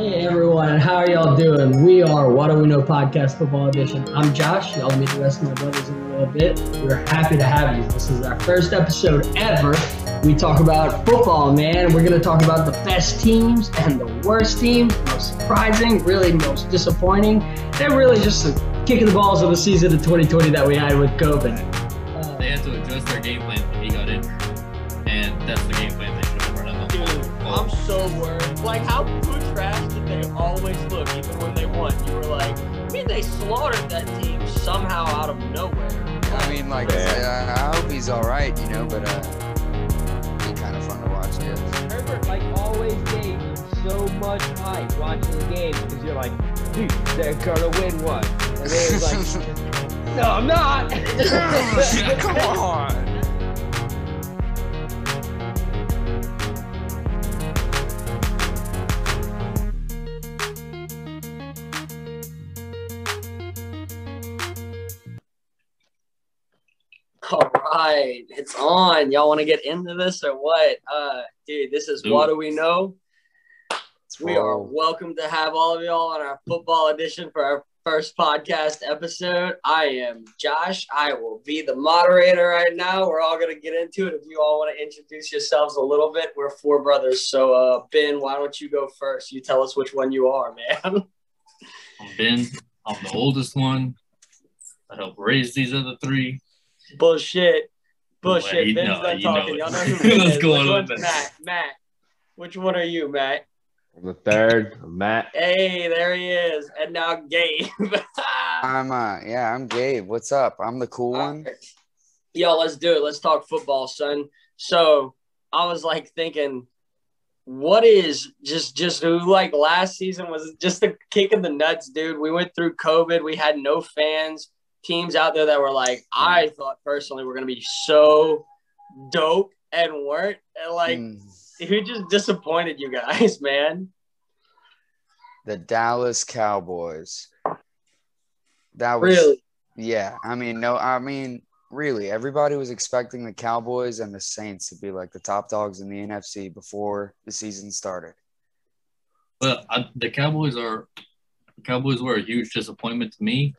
Hey everyone, how are y'all doing? We are What Do We Know Podcast Football Edition. I'm Josh. Y'all meet the rest of my brothers in a little bit. We're happy to have you. This is our first episode ever. We talk about football, man. We're going to talk about the best teams and the worst teams, most surprising, really most disappointing, and really just the kick of the balls of the season of 2020 that we had with COVID. Uh, they had to adjust their game plan when he got injured, and that's the game plan they should have run on the Dude, I'm so worried. They slaughtered that team somehow out of nowhere. I mean, like, yeah. uh, I hope he's all right, you know, but uh, be kind of fun to watch, I. Herbert, like, always gave so much hype watching the games because you're like, dude, they're gonna win one. And then it's like, no, I'm not. Come on. It's on. Y'all want to get into this or what? Uh, dude, this is what do we know? We are welcome to have all of y'all on our football edition for our first podcast episode. I am Josh. I will be the moderator right now. We're all gonna get into it. If you all want to introduce yourselves a little bit, we're four brothers. So, uh, Ben, why don't you go first? You tell us which one you are, man. I'm Ben. I'm the oldest one. I helped raise these other three. Bullshit. Bullshit. Ben's know, done talking. Know Y'all know who Ben is. Which one's Matt? Matt. Which one are you, Matt? I'm the third. Matt. Hey, there he is. And now Gabe. I'm uh yeah, I'm Gabe. What's up? I'm the cool All one. Right. Yo, let's do it. Let's talk football, son. So I was like thinking, what is just just who like last season was just a kick in the nuts, dude. We went through COVID. We had no fans teams out there that were like, I thought personally were going to be so dope and weren't. And like, mm. who just disappointed you guys, man? The Dallas Cowboys. That was really, yeah. I mean, no, I mean, really, everybody was expecting the Cowboys and the Saints to be like the top dogs in the NFC before the season started. Well, I, the Cowboys are the Cowboys were a huge disappointment to me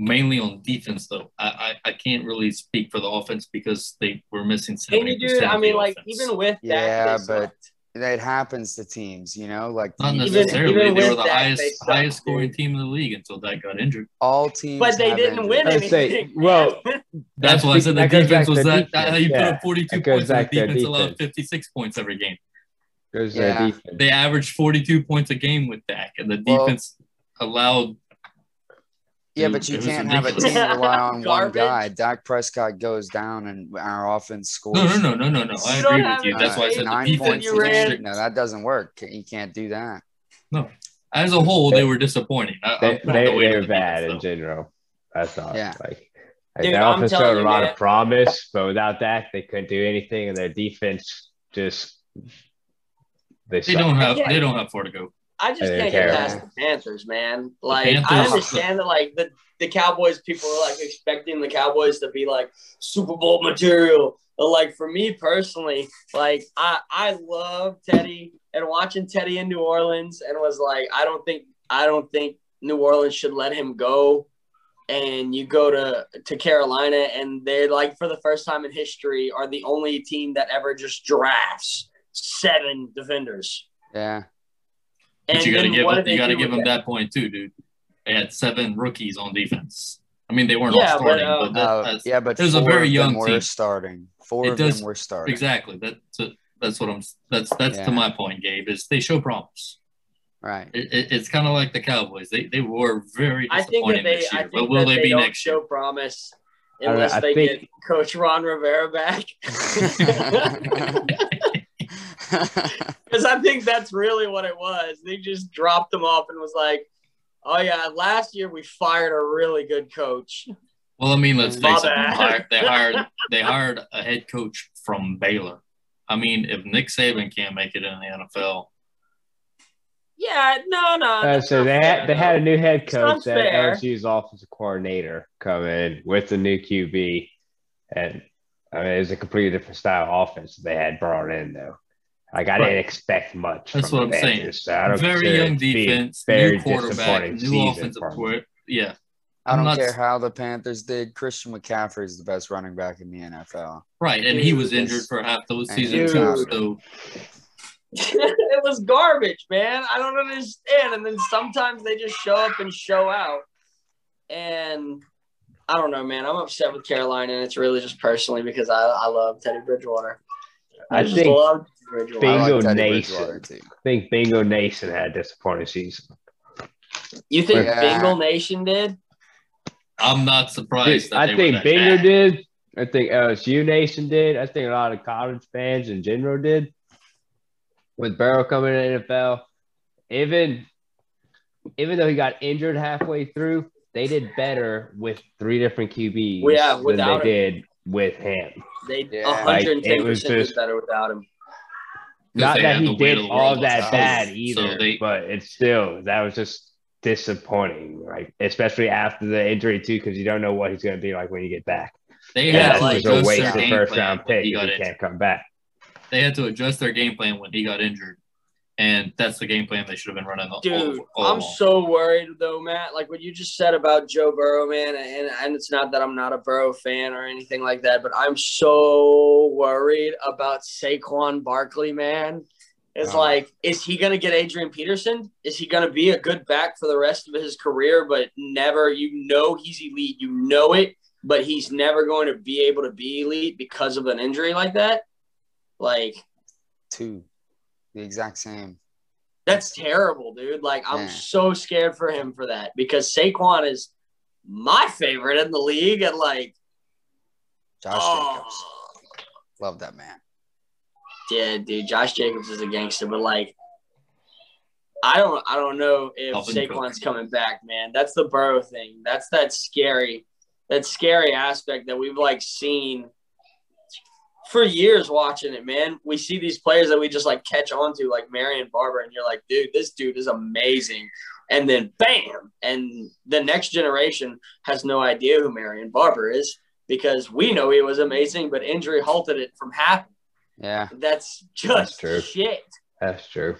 mainly on defense though. I, I, I can't really speak for the offense because they were missing seventy percent. I mean, like offense. even with that, yeah, but it happens to teams, you know, like not necessarily. Even, even they were the that, highest highest scoring team in the league until that got injured. All teams, but they didn't win anything. Say, well, that's why I said the defense was that. Defense. you yeah, put up forty two points, and the defense, defense allowed fifty six points every game. Goes yeah. They averaged forty two points a game with Dak, and the defense well, allowed yeah, but you can't have a team rely on one guy. Dak Prescott goes down and our offense scores. No, no, no, no, no, no. I agree with you. That's why I said the defense. No, that doesn't work. You can't do that. No, as a whole, they were disappointing. they, they, the they were bad in general. That's all. Yeah. Like, Dude, their offense showed a lot man. of promise, but without that, they couldn't do anything, and their defense just they, they don't have they don't have far to go. I just can't get past the Panthers, man. Like Panthers. I understand that like the, the Cowboys people are like expecting the Cowboys to be like Super Bowl material. But like for me personally, like I I love Teddy and watching Teddy in New Orleans and was like, I don't think I don't think New Orleans should let him go. And you go to to Carolina and they're like for the first time in history are the only team that ever just drafts seven defenders. Yeah. But you got to give you got to give them that? that point too, dude. They had seven rookies on defense. I mean, they weren't yeah, all starting, but, uh, but that, uh, yeah, but it was a very young were team. starting. Four it of does, them were starting. Exactly. That's a, that's what I'm. That's that's yeah. to my point, Gabe. Is they show promise. Right. It, it, it's kind of like the Cowboys. They they were very disappointing they, this year. But will they, they be next show year? promise unless I, they think... get Coach Ron Rivera back. Because I think that's really what it was. They just dropped them off and was like, oh, yeah, last year we fired a really good coach. Well, I mean, let's face it. They hired, they hired a head coach from Baylor. I mean, if Nick Saban can't make it in the NFL, yeah, no, no. Uh, so they had they had a new head coach that LSU's offensive coordinator come in with the new QB, and I mean it was a completely different style offense they had brought in though. Like I right. didn't expect much. That's what I'm saying. So very young defense, very new quarterback, new offensive court. Yeah. I don't care how the Panthers did. Christian McCaffrey is the best running back in the NFL. Right, and he was injured for half those seasons too. So it was garbage, man. I don't understand. And then sometimes they just show up and show out. And I don't know, man. I'm upset with Carolina, and it's really just personally because I, I love Teddy Bridgewater. I, I think love Bingo like Nation. I think Bingo Nation had a disappointing season. You think yeah. Bingo Nation did? I'm not surprised. I think Bingo bad. did. I think uh, LSU Nation did. I think a lot of college fans in general did. With Burrow coming to the NFL, even even though he got injured halfway through, they did better with three different QBs yeah, than they him. did with him. They yeah. 110 like, percent better without him. Not that he did all that bad either, so they, but it's still that was just disappointing, like especially after the injury too, because you don't know what he's going to be like when you get back. They had to like, a waste of first round pick. He, he can't come back. They had to adjust their game plan when he got injured and that's the game plan they should have been running. Dude, all, all I'm along. so worried though, Matt. Like what you just said about Joe Burrow, man, and, and it's not that I'm not a Burrow fan or anything like that, but I'm so worried about Saquon Barkley, man. It's uh, like, is he going to get Adrian Peterson? Is he going to be a good back for the rest of his career, but never, you know, he's elite, you know it, but he's never going to be able to be elite because of an injury like that? Like, two the exact same. That's terrible, dude. Like I'm so scared for him for that because Saquon is my favorite in the league and like Josh oh. Jacobs. Love that man. Yeah, dude. Josh Jacobs is a gangster, but like I don't I don't know if Saquon's coming back, man. That's the Burrow thing. That's that scary that scary aspect that we've like seen for years watching it, man. We see these players that we just like catch on to, like Marion Barber, and you're like, dude, this dude is amazing. And then bam, and the next generation has no idea who Marion Barber is because we know he was amazing, but injury halted it from happening. Yeah. That's just That's shit. That's true.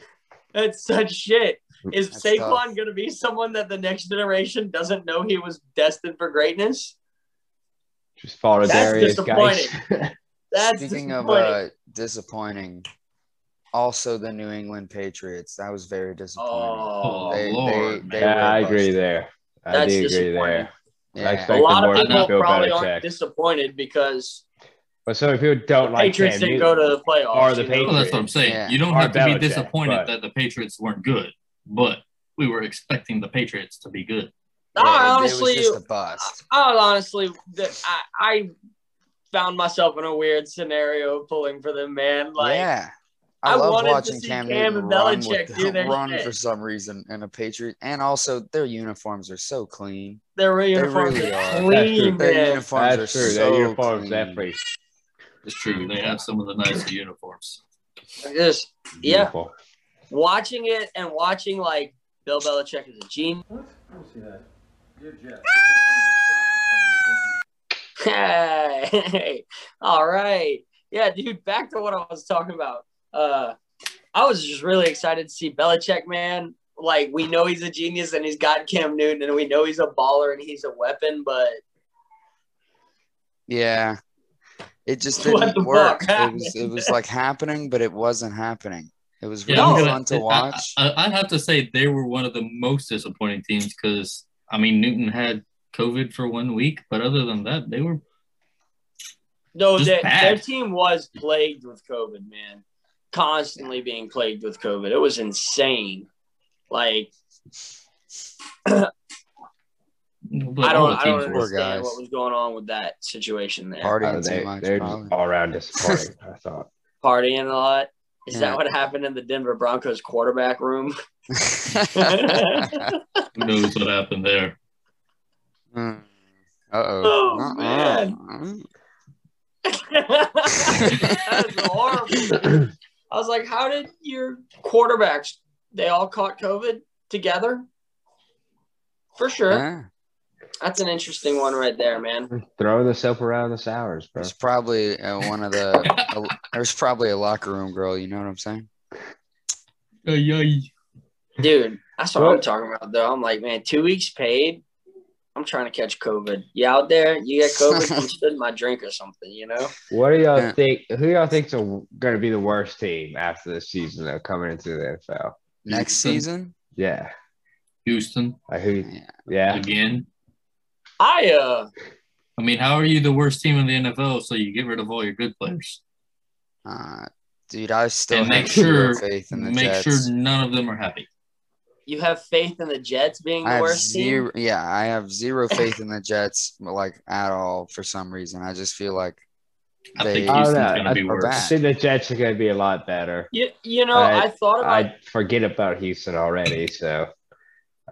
That's such shit. Is That's Saquon going to be someone that the next generation doesn't know he was destined for greatness? Just follow That's Darius, guys. That's Speaking of uh, disappointing, also the New England Patriots. That was very disappointing. Oh, they, Lord, they, they yeah, I agree there. I That's do agree there. Yeah. A lot of people probably aren't disappointed because. But so if you don't like Patriots Cam didn't go to the playoffs. Or the Patriots. Well, that's what I'm saying. Yeah. You don't have to be disappointed but... that the Patriots weren't good, but we were expecting the Patriots to be good. I honestly, I, I honestly, I, I found myself in a weird scenario pulling for them, man. Like, yeah. I, I love watching Cam, Cam and Belichick run, with, run for some reason in a Patriot, and also their uniforms are so clean. Their uniforms they really are clean. Their uniforms That's are true. So their uniforms clean. definitely. It's true. They have some of the nicer uniforms. Just yeah, Beautiful. watching it and watching like Bill Belichick is a genius. What? I don't see that. Dear Jeff. Hey, all right. Yeah, dude, back to what I was talking about. Uh, I was just really excited to see Belichick, man. Like, we know he's a genius and he's got Cam Newton and we know he's a baller and he's a weapon, but. Yeah. It just didn't work. It was, it was like happening, but it wasn't happening. It was really yeah, fun to watch. I, I, I'd have to say they were one of the most disappointing teams because, I mean, Newton had COVID for one week, but other than that, they were. No, they, their team was plagued with COVID, man. Constantly being plagued with COVID. It was insane. Like, I don't, I don't understand what was going on with that situation there. Partying uh, they, much, they're just all around disappointing. I thought partying a lot. Is yeah. that what happened in the Denver Broncos quarterback room? Who knows what happened there? Mm. Uh-oh. Oh. Uh-oh. man. That's horrible. I was like, how did your quarterbacks, they all caught COVID together? For sure. Yeah. That's an interesting one right there, man. Throw the soap around the sours, bro. There's probably uh, one of the. a, there's probably a locker room girl. You know what I'm saying? Dude, that's what What? I'm talking about, though. I'm like, man, two weeks paid. I'm trying to catch COVID. You out there? You get COVID? Come spit in my drink or something, you know? What do y'all Yeah. think? Who y'all think's are going to be the worst team after this season though, coming into the NFL? Next Houston. season. Yeah, Houston like who? Yeah. Yeah, again. I uh, I mean, how are you the worst team in the NFL? So you get rid of all your good players. Uh, dude, I still And make sure- faith in the Make Jets. sure none of them are happy. You have faith in the Jets being I the have worst zero. team? Yeah, I have zero faith in the Jets, like at all. For some reason, I just feel like I They- think I don't Houston's know. going to be are worse. I bad. think the Jets are going to be a lot better. You, you know, I, I- thought about I forget about Houston already, so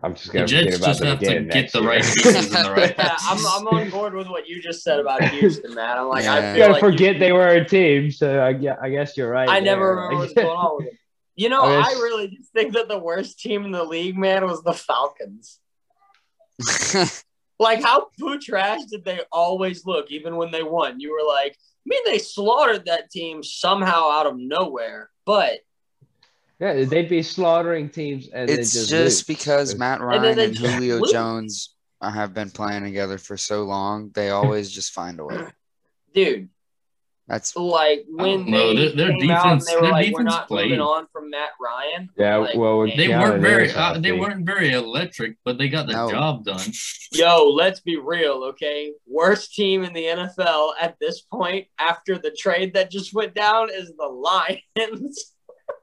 I'm just going to forget about just them have to again get next the year. right pieces in the right Yeah, I'm, I'm on board with what you just said about Houston, man. I'm like, I Yeah. You gotta like forget they were a team, so I, gue- I guess you're right. I never remember what's going on with them. You know, I I, really just think that the worst team in the league, man, was the Falcons. Like, how poo trash did they always look, even when they won? You were like, I mean, they slaughtered that team somehow out of nowhere, but Yeah, they'd be slaughtering teams, and it's just, just, because Matt Ryan they and, Julio lose. Jones have been playing together for so long. They always just find a way. dude, That's like when they Their- their came out and defense- they were their like, "We're defense not played. moving on from Matt Ryan." yeah. like, well, man. They Keanu weren't very uh, they weren't very electric, but they got the No. job done. Yo, let's be real, okay? Worst team in the NFL at this point after the trade that just went down is the Lions.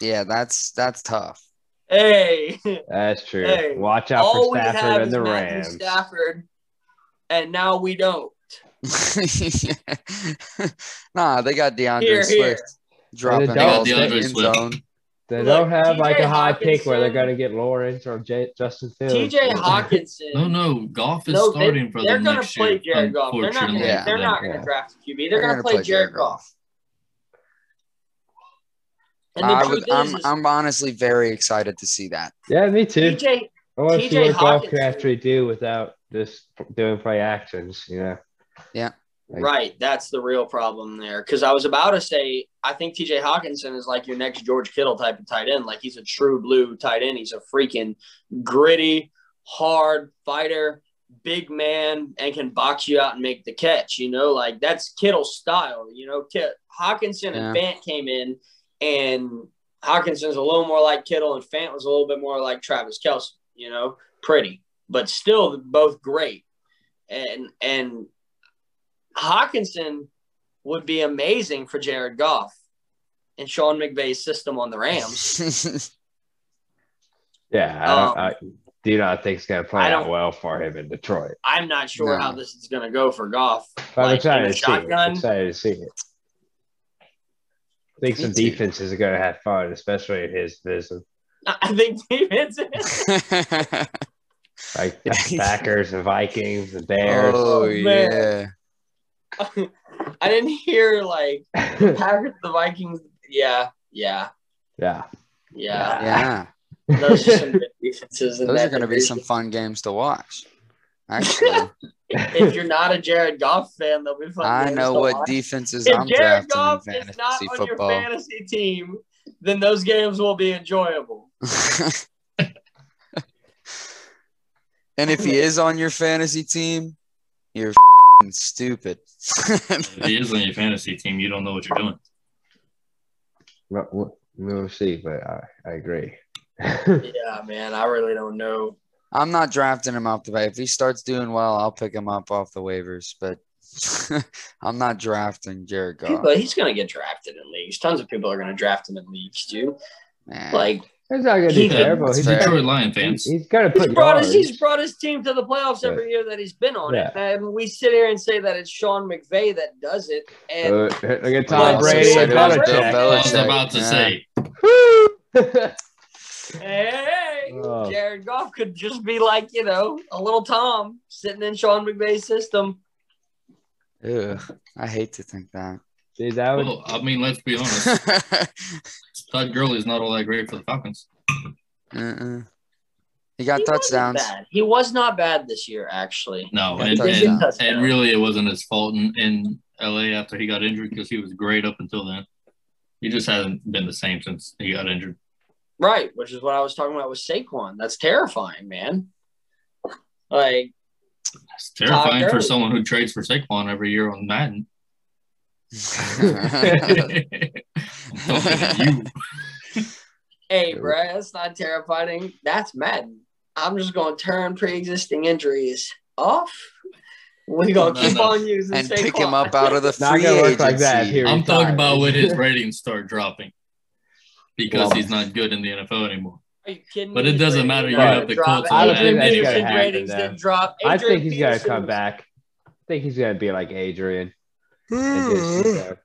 yeah, that's that's tough. hey, That's true. Hey, Watch out all for we Stafford have and is the Matthew Rams. Stafford, and now we don't. nah, they got DeAndre Here, Swift here. dropping They got balls in the end Swift. zone. They Look, don't have like a high pick where they're going to get Lawrence or J- Justin Fields. TJ Hockenson. No, no, Goff is No, they, starting for they're them gonna next play year. Jared Goff. They're not gonna. unfortunately Yeah. They're not them. gonna Yeah. draft a QB. They're, They're gonna, gonna play, play Jared Jared Goff. And the I truth would, I'm is, is I'm honestly very excited to see that. Yeah, me too. TJ. I want to see TJ what Goff can actually do without just doing play actions. You know. Like- Right, that's the real problem there. Because I was about to say, I think T.J. Hockenson is like your next George Kittle type of tight end. Like he's a true blue tight end. He's a freaking gritty, hard fighter, big man, and can box you out and make the catch. You know, like that's Kittle's style. You know, Kit- Hockenson and Fant came in, and Hockenson's a little more like Kittle, and Fant was a little bit more like Travis Kelce. You know, pretty, but still both great. And and Hockenson would be amazing for Jared Goff and Sean McVay's system on the Rams. Yeah, I, don't, Um, I do not think it's going to play out well for him in Detroit. I'm not sure No. how this is going to go for Goff. I'm Like, excited in a to see it. shotgun? Excited to see it. I think some defenses are going to have fun, especially in his division, I think defense. like the Packers, the Vikings, the Bears. oh Oh, yeah. Man. I didn't hear like the Packers, the Vikings. Yeah, yeah, yeah, yeah. Yeah. Those are some good defenses. Those are going to be some fun games to watch. Actually, If you're not a Jared Goff fan, they'll be fun. I know what watch. defenses If I'm Jared drafting Goff in is not fantasy on your fantasy team, then those games will be enjoyable. and if he is on your fantasy team, you're f***ing stupid. If he is on your fantasy team, you don't know what you're doing. Well, we'll, we'll see, but I, I agree. Yeah, man, I really don't know. I'm not drafting him off the bat. If he starts doing well, I'll pick him up off the waivers. But I'm not drafting Jared Goff. But he's going to get drafted in leagues. Tons of people are going to draft him in leagues, dude. Man. Like It's not going to be He- terrible. He's, fair. Detroit Lion fans. he's got to he's put brought yards. his he's brought his team to the playoffs every year that he's been on it. And we sit here and say that it's Sean McVay that does it. And Uh, look at Tom I Brady said and it was Belichick. Bill I was about to Yeah. say, hey, Oh. Jared Goff could just be like, you know, a little Tom sitting in Sean McVay's system. Ugh, I hate to think that. Dude, that would, well, I mean, let's be honest. Todd Gurley's not all that great for the Falcons. Uh-uh. He got He touchdowns. bad. He was not bad this year, actually. No, and, and, and really, it wasn't his fault in, in LA after he got injured because he was great up until then. He just hasn't been the same since he got injured. Right, which is what I was talking about with Saquon. That's terrifying, man. Like, It's terrifying for someone who trades for Saquon every year on Madden. I'm talking to you. hey, bruh, that's not terrifying. That's Madden. I'm just going to turn pre-existing injuries off. We gonna No, keep no. on using and pick him up out of the Not free gonna work agency. like that here. I'm talking Retired. about when his ratings start dropping because Well- he's not good in the NFL anymore. Are you kidding But me? it doesn't matter, you have the Colts drop. I don't think that's gonna Peterson's happen, ratings though. didn't drop. I think he's gonna come back. I think he's gonna be like Adrian and just you mm-hmm. know,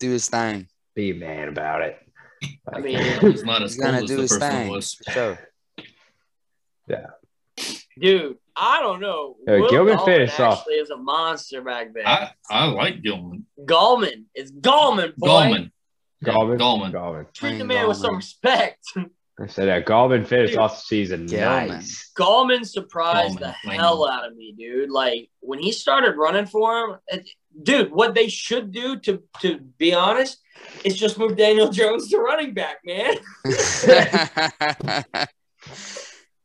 Do his thing. be a man about it. I mean, He's not as He's cool gonna as do the his first one thing. was. For sure. Dude, I don't know. Hey, Will Gilman Gallman finished off. actually is a monster back there. I, I like Gilman. Gallman. It's Gallman, boy. Gallman. Gallman. Gallman. Gallman. Treat the Wayne man with some respect. I said that Gallman finished Dude. off the season Gallman. nice. Gallman surprised Gallman, the hell out of me, dude. Like when he started running for him, it- dude. What they should do, to to be honest, is just move Daniel Jones to running back, man.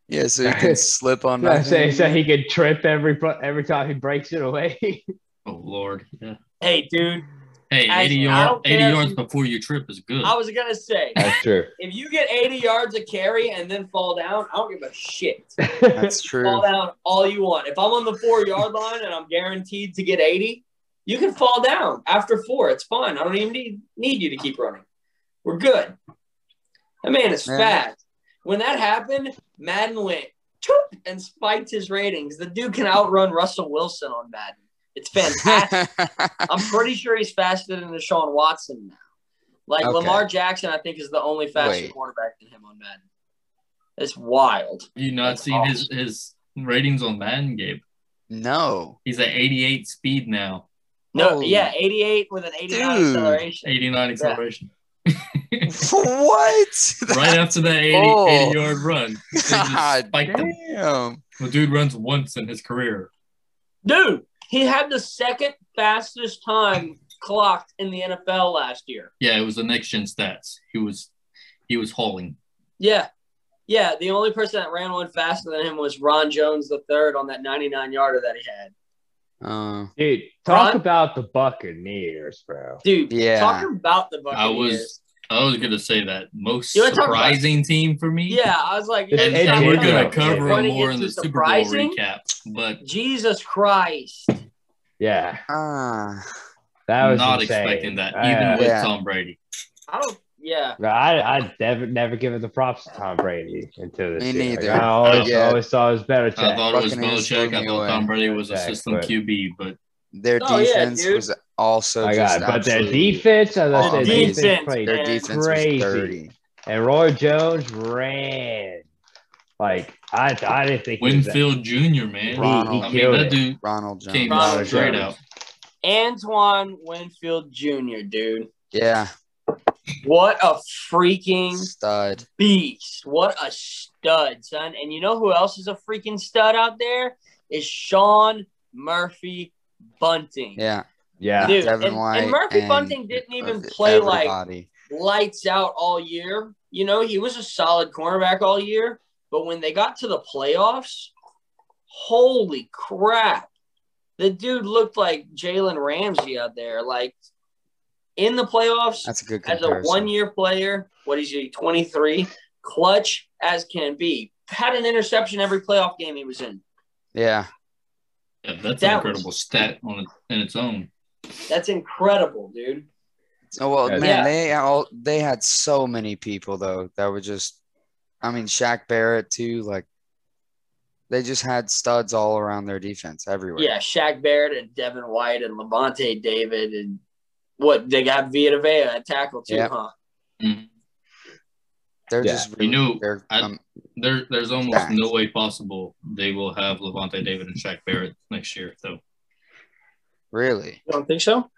yeah, so he can slip on I that. say so he could trip every every time he breaks it away. Oh Lord. Yeah. Hey, dude. Hey, 80 I yard, don't 80 yards you- before you trip is good. I was gonna say, That's true. if you get 80 yards of carry and then fall down, I don't give a shit. That's true. Fall down all you want. If I'm on the four yard line and I'm guaranteed to get 80, you can fall down after four. It's fine. I don't even need, need you to keep running. We're good. That man is Yeah. fast. When that happened, Madden went choop and spiked his ratings. The dude can outrun Russell Wilson on Madden. It's fantastic. I'm pretty sure he's faster than Deshaun Watson now. Like Okay. Lamar Jackson, I think is the only faster Wait. quarterback than him on Madden. It's wild. you not That's seen his, his ratings on Madden, Gabe? no. He's at 88 speed now, No, Holy- yeah, 88 with an 89 Dude. acceleration. 89 acceleration. what? right after that 80, Oh. 80 yard run. God spiked him. damn. The dude runs once in his career. Dude, he had the second fastest time clocked in the NFL last year. Yeah, it was the next gen stats. He was he was hauling. Yeah. Yeah, the only person that ran one faster than him was Ron Jones the third on that 99 yarder that he had. Uh, Dude, talk Ron- about the Buccaneers, bro. Dude, Yeah. talk about the Buccaneers. I was I was gonna say that most You wanna talk about- surprising team for me. yeah, I was like, And- we're Jacob. gonna cover them more in into the Super Bowl recap. But Jesus Christ. Yeah, ah. that was not insane. expecting that, I- even with Yeah. Tom Brady. I don't, yeah. I I never never given the props to Tom Brady until this Me year. Like, neither. I always, Yeah. always saw his better I thought it was Belichick. I thought. Tom Brady was a system but- QB, but Their Oh, yeah, defense dude. was also My just but their absolutely- defense, as I Oh, said, defense, defense played Their defense crazy. was dirty. And Roy Jones ran. Like I, I didn't think he was Winfield Jr. Man, Ronald. I He mean killed that it. dude Ronald Jones. came Ronald straight Jones. out. Antoine Winfield Jr., dude. Yeah, What a freaking stud. beast. What a stud, son. And you know who else is a freaking stud out there? Is Sean Murphy Bunting. Yeah, Yeah, Dude, Devin and, White and Murphy and Bunting didn't even of play like everybody. lights out all year. You know, he was a solid cornerback all year. But when they got to the playoffs, holy crap. The dude looked like Jalen Ramsey out there. Like in the playoffs, That's a good as a one year player, what is he, 23? Clutch as can be. Had an interception every playoff game he was in. Yeah, Yeah, that's That an was- incredible stat on in its own. That's incredible, dude. Oh well, man, Yeah. they all they had so many people though that were just, I mean, Shaq Barrett too. Like, they just had studs all around their defense everywhere. Yeah, Shaq Barrett and Devin White and Lavonte David and what they got Vita Vea at tackle too, Yeah. huh? Mhm. they're Yeah. just You really, knew- they're, I- um, There, there's almost Stacked. no way possible they will have Lavonte David and Shaq Barrett next year. though. really. You don't think so?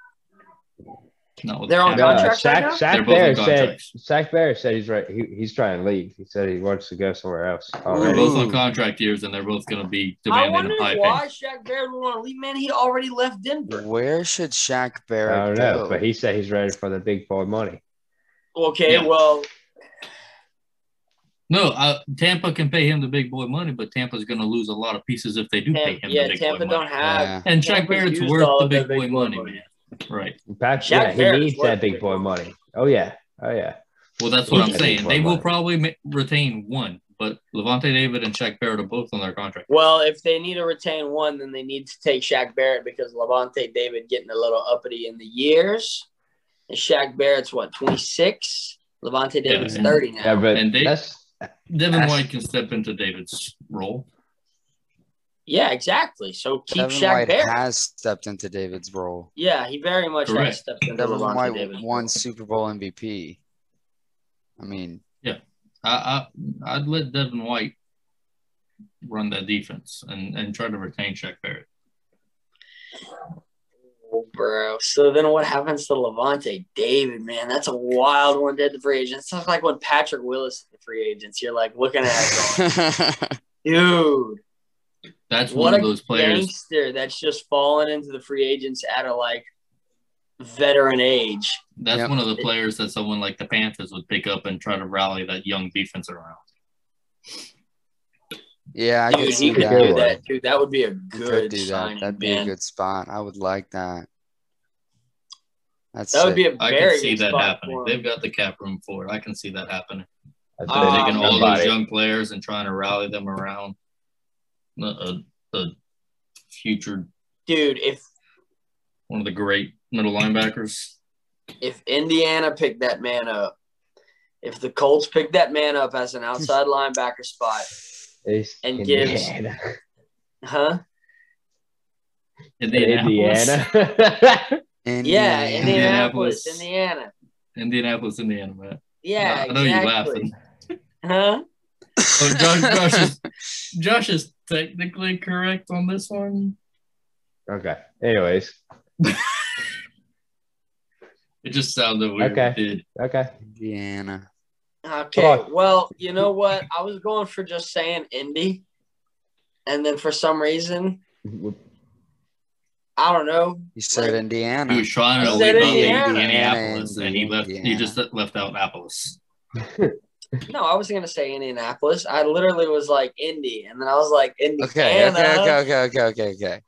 Not with They're on Cap. No, contracts right Shaq, now? Shaq They're both on said. contracts. Shaq Barrett said he's right. He, he's trying to leave. He said he wants to go somewhere else. They're both on contract years, and they're both going to be I demanding wonder a high why pay. Shaq Barrett would want to leave. Man, he already left Denver. Where should Shaq I Barrett don't know, go? but he said he's ready for the big boy money. Okay, Yeah. well, No, uh, Tampa can pay him the big boy money, but Tampa's going to lose a lot of pieces if they do pay him yeah, the big Tampa boy don't money. have. Yeah. And Shaq Tampa's Barrett's used worth all the of big boy boy money, money. man. Right. Pat, Shaq yeah, he needs that big big boy boy money. Oh yeah, oh yeah. Well, that's what I'm saying. big boy They will probably ma- retain one, but Lavonte David and Shaq Barrett are both on their contract. Well, if they need to retain one, then they need to take Shaq Barrett because Lavonte David getting a little uppity in the years. And Shaq Barrett's what, 26? Lavonte Yeah, David's and- 30 now. Yeah, but And they- that's Devin That's- White can step into David's role. Yeah, exactly. So keep Devin Shaq White Barrett. has stepped into David's role. yeah, he very much Correct. has stepped into Devin Lavonte White David. won Super Bowl MVP. I mean, I, I I'd let Devin White run that defense and, and try to retain Shaq Barrett. Oh, bro. So then what happens to Lavonte David, man? That's a wild one dead to free agents. It's like when Patrick Willis is the free agents. You're like looking at it going, dude. That's What one of those players. gangster that's just fallen into the free agents at a like veteran age. That's Yep. one of the players that someone like the Panthers would pick up and try to rally that young defense around. yeah, I Dude, could he see could that. do that. Dude, that would be a good could do that. signing, That'd be man. a good spot. I would like that. That's That would sick. be a I very can see good that spot happening. They've got the cap room for it. I can see that happening. that's it. Taking all those young players and trying to rally them around a, a, a future Dude, if one of the great middle linebackers. if Indiana picked that man up, if the Colts picked that man up as an outside linebacker spot, It's and Indiana. huh? Indianapolis. Indiana. Yeah, Indiana. Indianapolis, Indianapolis. Indiana. Indianapolis, Indiana, man. Yeah, I know exactly. you're laughing. Huh? Oh, Josh, Josh, is, Josh is technically correct on this one. okay. Anyways, It just sounded weird. Okay. It did. okay. Indiana. Okay. Well, you know what? I was going for just saying Indy, and then for some reason, I don't know. He said Like- Indiana. He was trying to leave out Indiana. Indianapolis, and he left. He just left out Annapolis. No, I wasn't gonna say Indianapolis. I literally was like Indy, and then I was like. Okay, okay, okay, okay, okay, okay, okay.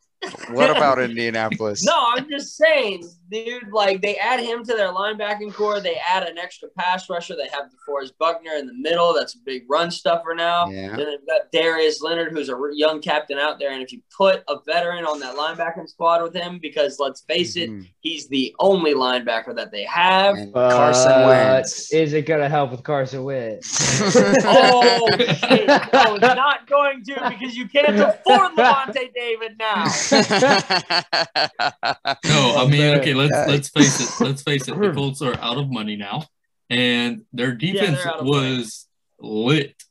What about Indianapolis? No, I'm just saying, dude. Like they add him to their linebacking core. They add an extra pass rusher. They have DeForest Buckner in the middle. That's a big run stuffer now. Yeah. Then they've got Darius Leonard, who's a young captain out there. And if you put a veteran on that linebacking squad with him, because let's face it, Mhm. he's the only linebacker that they have. And Carson Wentz. Is it gonna help with Carson Wentz? Oh shit! No, it's not going to because you can't afford Lavonte David now. No, I mean, okay, let's let's face it. Let's face it. The Colts are out of money now, and their defense they're out of money. was lit,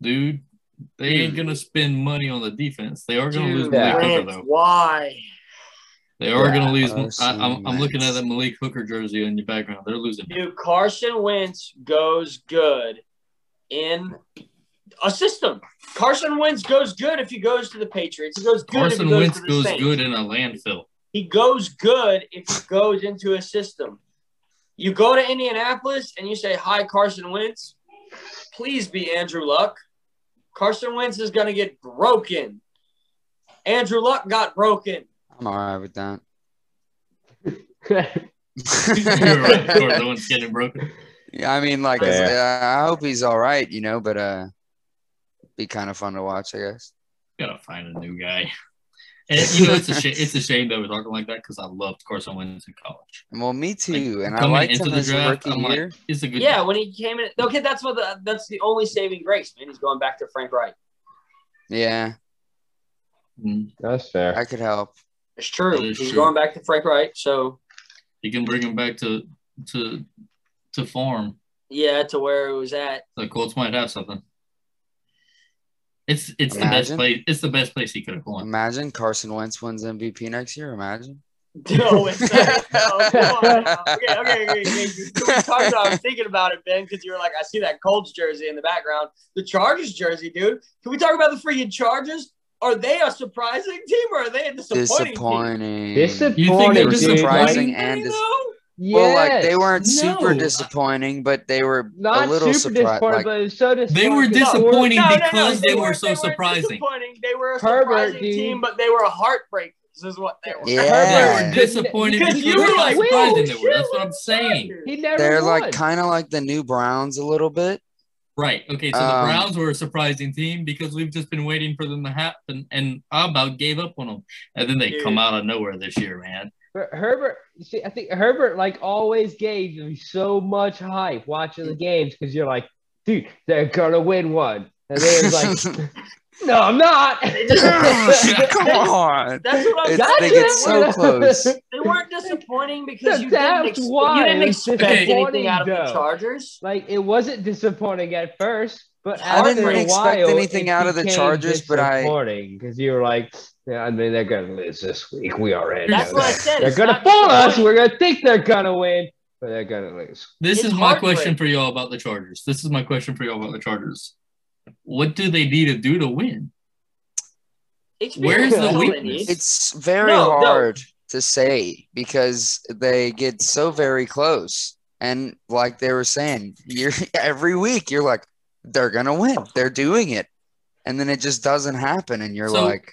dude. They ain't gonna spend money on the defense. They are gonna lose Dude, Malik Hooker though. why? They are Yeah, gonna lose. Oh, Carson I, I'm, I'm looking at that Malik Hooker jersey in your background. They're losing. Dude, Carson Wentz goes good in a system. Carson Wentz goes good if he goes to the Patriots. He goes good Carson if he goes Wentz to the goes Saints. good in a landfill. He goes good if he goes into a system. You go to Indianapolis and you say, Hi, Carson Wentz. Please be Andrew Luck. Carson Wentz is going to get broken. Andrew Luck got broken. I'm all right with that. You're right. Of course, the one's getting broken. Yeah, I mean, like, Yeah. I hope he's all right, you know, but uh, be kind of fun to watch, I guess. Gotta find a new guy. And you know, it's a shame. It's a shame that we're talking like that because I loved Carson Wentz in college. Well, me too, and I Coming liked into him the as a draft, rookie I'm like, year. he's a good. Yeah, guy. when he came in. Okay, that's what the, that's the only saving grace, man. He's going back to Frank Reich. Yeah, Mm. That's fair. I could help. It's true. He's true. going back to Frank Reich. So He can bring him back to to to form. yeah, to where it was at. The Colts might have something. It's it's the best place. It's the best place he could have gone. Imagine Carson Wentz wins MVP next year. Imagine. No, it's not. No, come on. now. Okay, okay, okay. okay. You I was thinking about it, Ben, because you were like, I see that Colts jersey in the background. The Chargers jersey, dude. Can we talk about the freaking Chargers? Are they a surprising team or are they a disappointing team? Disappointing. Disappointing. You think They they're were dude. surprising and They dis- though? well, like they weren't super No. disappointing, but they were not a little surprised. disappointing, Like, but it was so disappointing. were because disappointing No, no, no, because they were weren't- so weren't surprising. disappointing. They were a Herbert, surprising dude. team, but they were heartbreakers. Is what they were. Yeah. They were Because disappointing because because you you were were like, surprising "Whoa, they were. That's what I'm saying. He never they're won. like kind of like the new Browns a little bit. Right. Okay. So Um, the Browns were a surprising team because we've just been waiting for them to happen, and I about gave up on them, and then they Dude. come out of nowhere this year, man. Her- Herbert, see, I think Herbert like always gave you so much hype watching the mm. games because you're like, dude, they're gonna win one, and then it's like, no, I'm not. Come on. That's what I'm It's, saying. they get so close. They weren't disappointing because you didn't, ex- why you didn't expect anything out of the. Chargers. Like it wasn't disappointing at first, but I after didn't a expect while, anything out of the Chargers, but I- disappointing because you were like, yeah, I mean they're gonna lose this week. We already That's know what I that. said. They're It's gonna not fool us. We're gonna think they're gonna win, but they're gonna lose. This It's is my question for y'all about the Chargers. This is my question for y'all about the Chargers. What do they need to do to win? Where's the is all they weakness? It's very No, no. hard to say because they get so very close. And like they were saying, you're every week you're like, they're gonna win. They're doing it. And then it just doesn't happen, and you're So- like,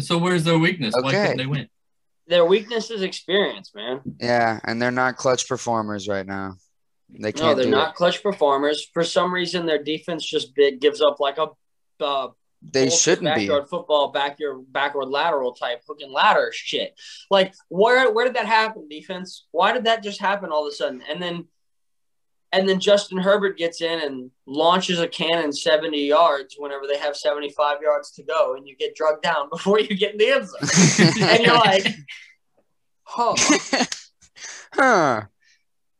So where's their weakness? Why Okay. couldn't they win? Their weakness is experience, man. yeah, and they're not clutch performers right now. They can't they're do not clutch performers. For some reason, their defense just big gives up like a uh. They shouldn't be. backyard football, backyard backward lateral type hook and ladder shit. Like where where did that happen? Defense? Why did that just happen all of a sudden? And then and then Justin Herbert gets in and launches a cannon 70 yards whenever they have 75 yards to go, and you get drugged down before you get in the end zone. and you're like, oh. huh.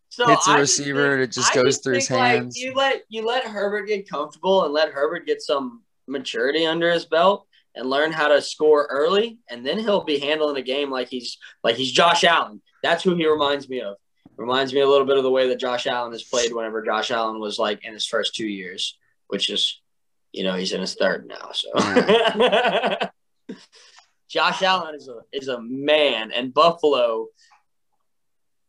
So Hits a I receiver, think- it just I goes through his like, hands. you let you let Herbert get comfortable and let Herbert get some maturity under his belt and learn how to score early, and then he'll be handling a game like he's like he's Josh Allen. That's who he reminds me of. Reminds me a little bit of the way that Josh Allen has played whenever Josh Allen was like in his first two years, which is, you know, he's in his third now. So Josh Allen is a is a man, and Buffalo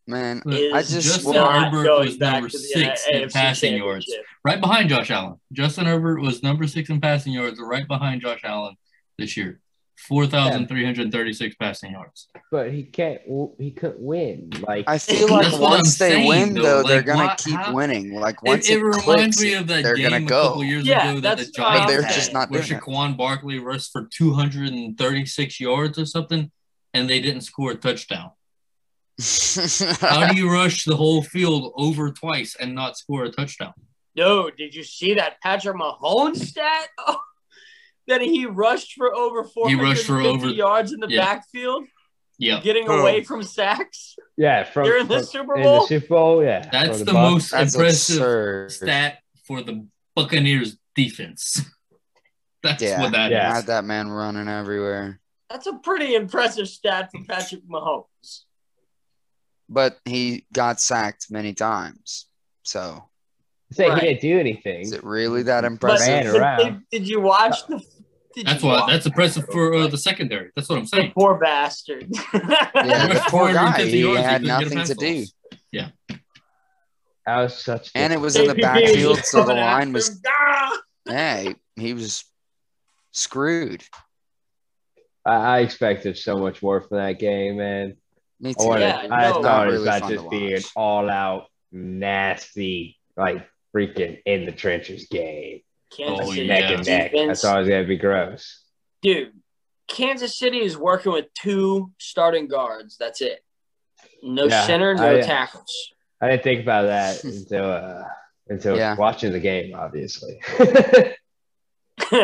Man, is I just Justin not Herbert was number to the six in AFC passing yards. Right behind Josh Allen. Justin Herbert was number six in passing yards, right behind Josh Allen this year. 4,336 passing yards. But he can't. He couldn't win. Like I feel like That's what I'm once they saying, win, though. though, they're gonna why- keep how- winning. Like It, once it it, reminds clicks, me of that they're game gonna a go. couple years Yeah, ago that the that's what Giants they're just not where doing it. Saquon Barkley rushed for 236 yards or something, and they didn't score a touchdown. How do you rush the whole field over twice and not score a touchdown? No, did you see that Patrick Mahomes stat? Oh, that he rushed for over He rushed 450 for over- yards in the yeah. backfield, Yeah, getting Oh. away from sacks yeah, from during the from- Super in Bowl. the Super Bowl. Yeah, that's for the, most That's impressive absurd. stat for the Buccaneers defense. That's Yeah. what that is. Yeah. Had that man running everywhere, That's a pretty impressive stat for Patrick Mahomes. but he got sacked many times. So Say Right. he didn't do anything. is it really that impressive? Ran did, around. did, did you watch uh, the? Did That's you why watch that's impressive for uh, the secondary. That's what I'm the saying. poor bastard. Yeah, the poor guy. He yards, had couldn't get a nothing to do, Yeah. That was such. and it was in the APP backfield, so the line was. him. Ah! Yeah, he, he was screwed. I, I expected so much more from that game, man. Me I too. wanted. Yeah, I no. thought it was Really about fun just being watch. all out nasty, like freaking in the trenches game, Kansas Oh, City yeah. neck and neck. I defense. gonna be gross. dude, Kansas City is working with two starting guards. That's it. No Yeah, center, no I- tackles. I didn't think about that until uh, until Yeah. watching the game, obviously.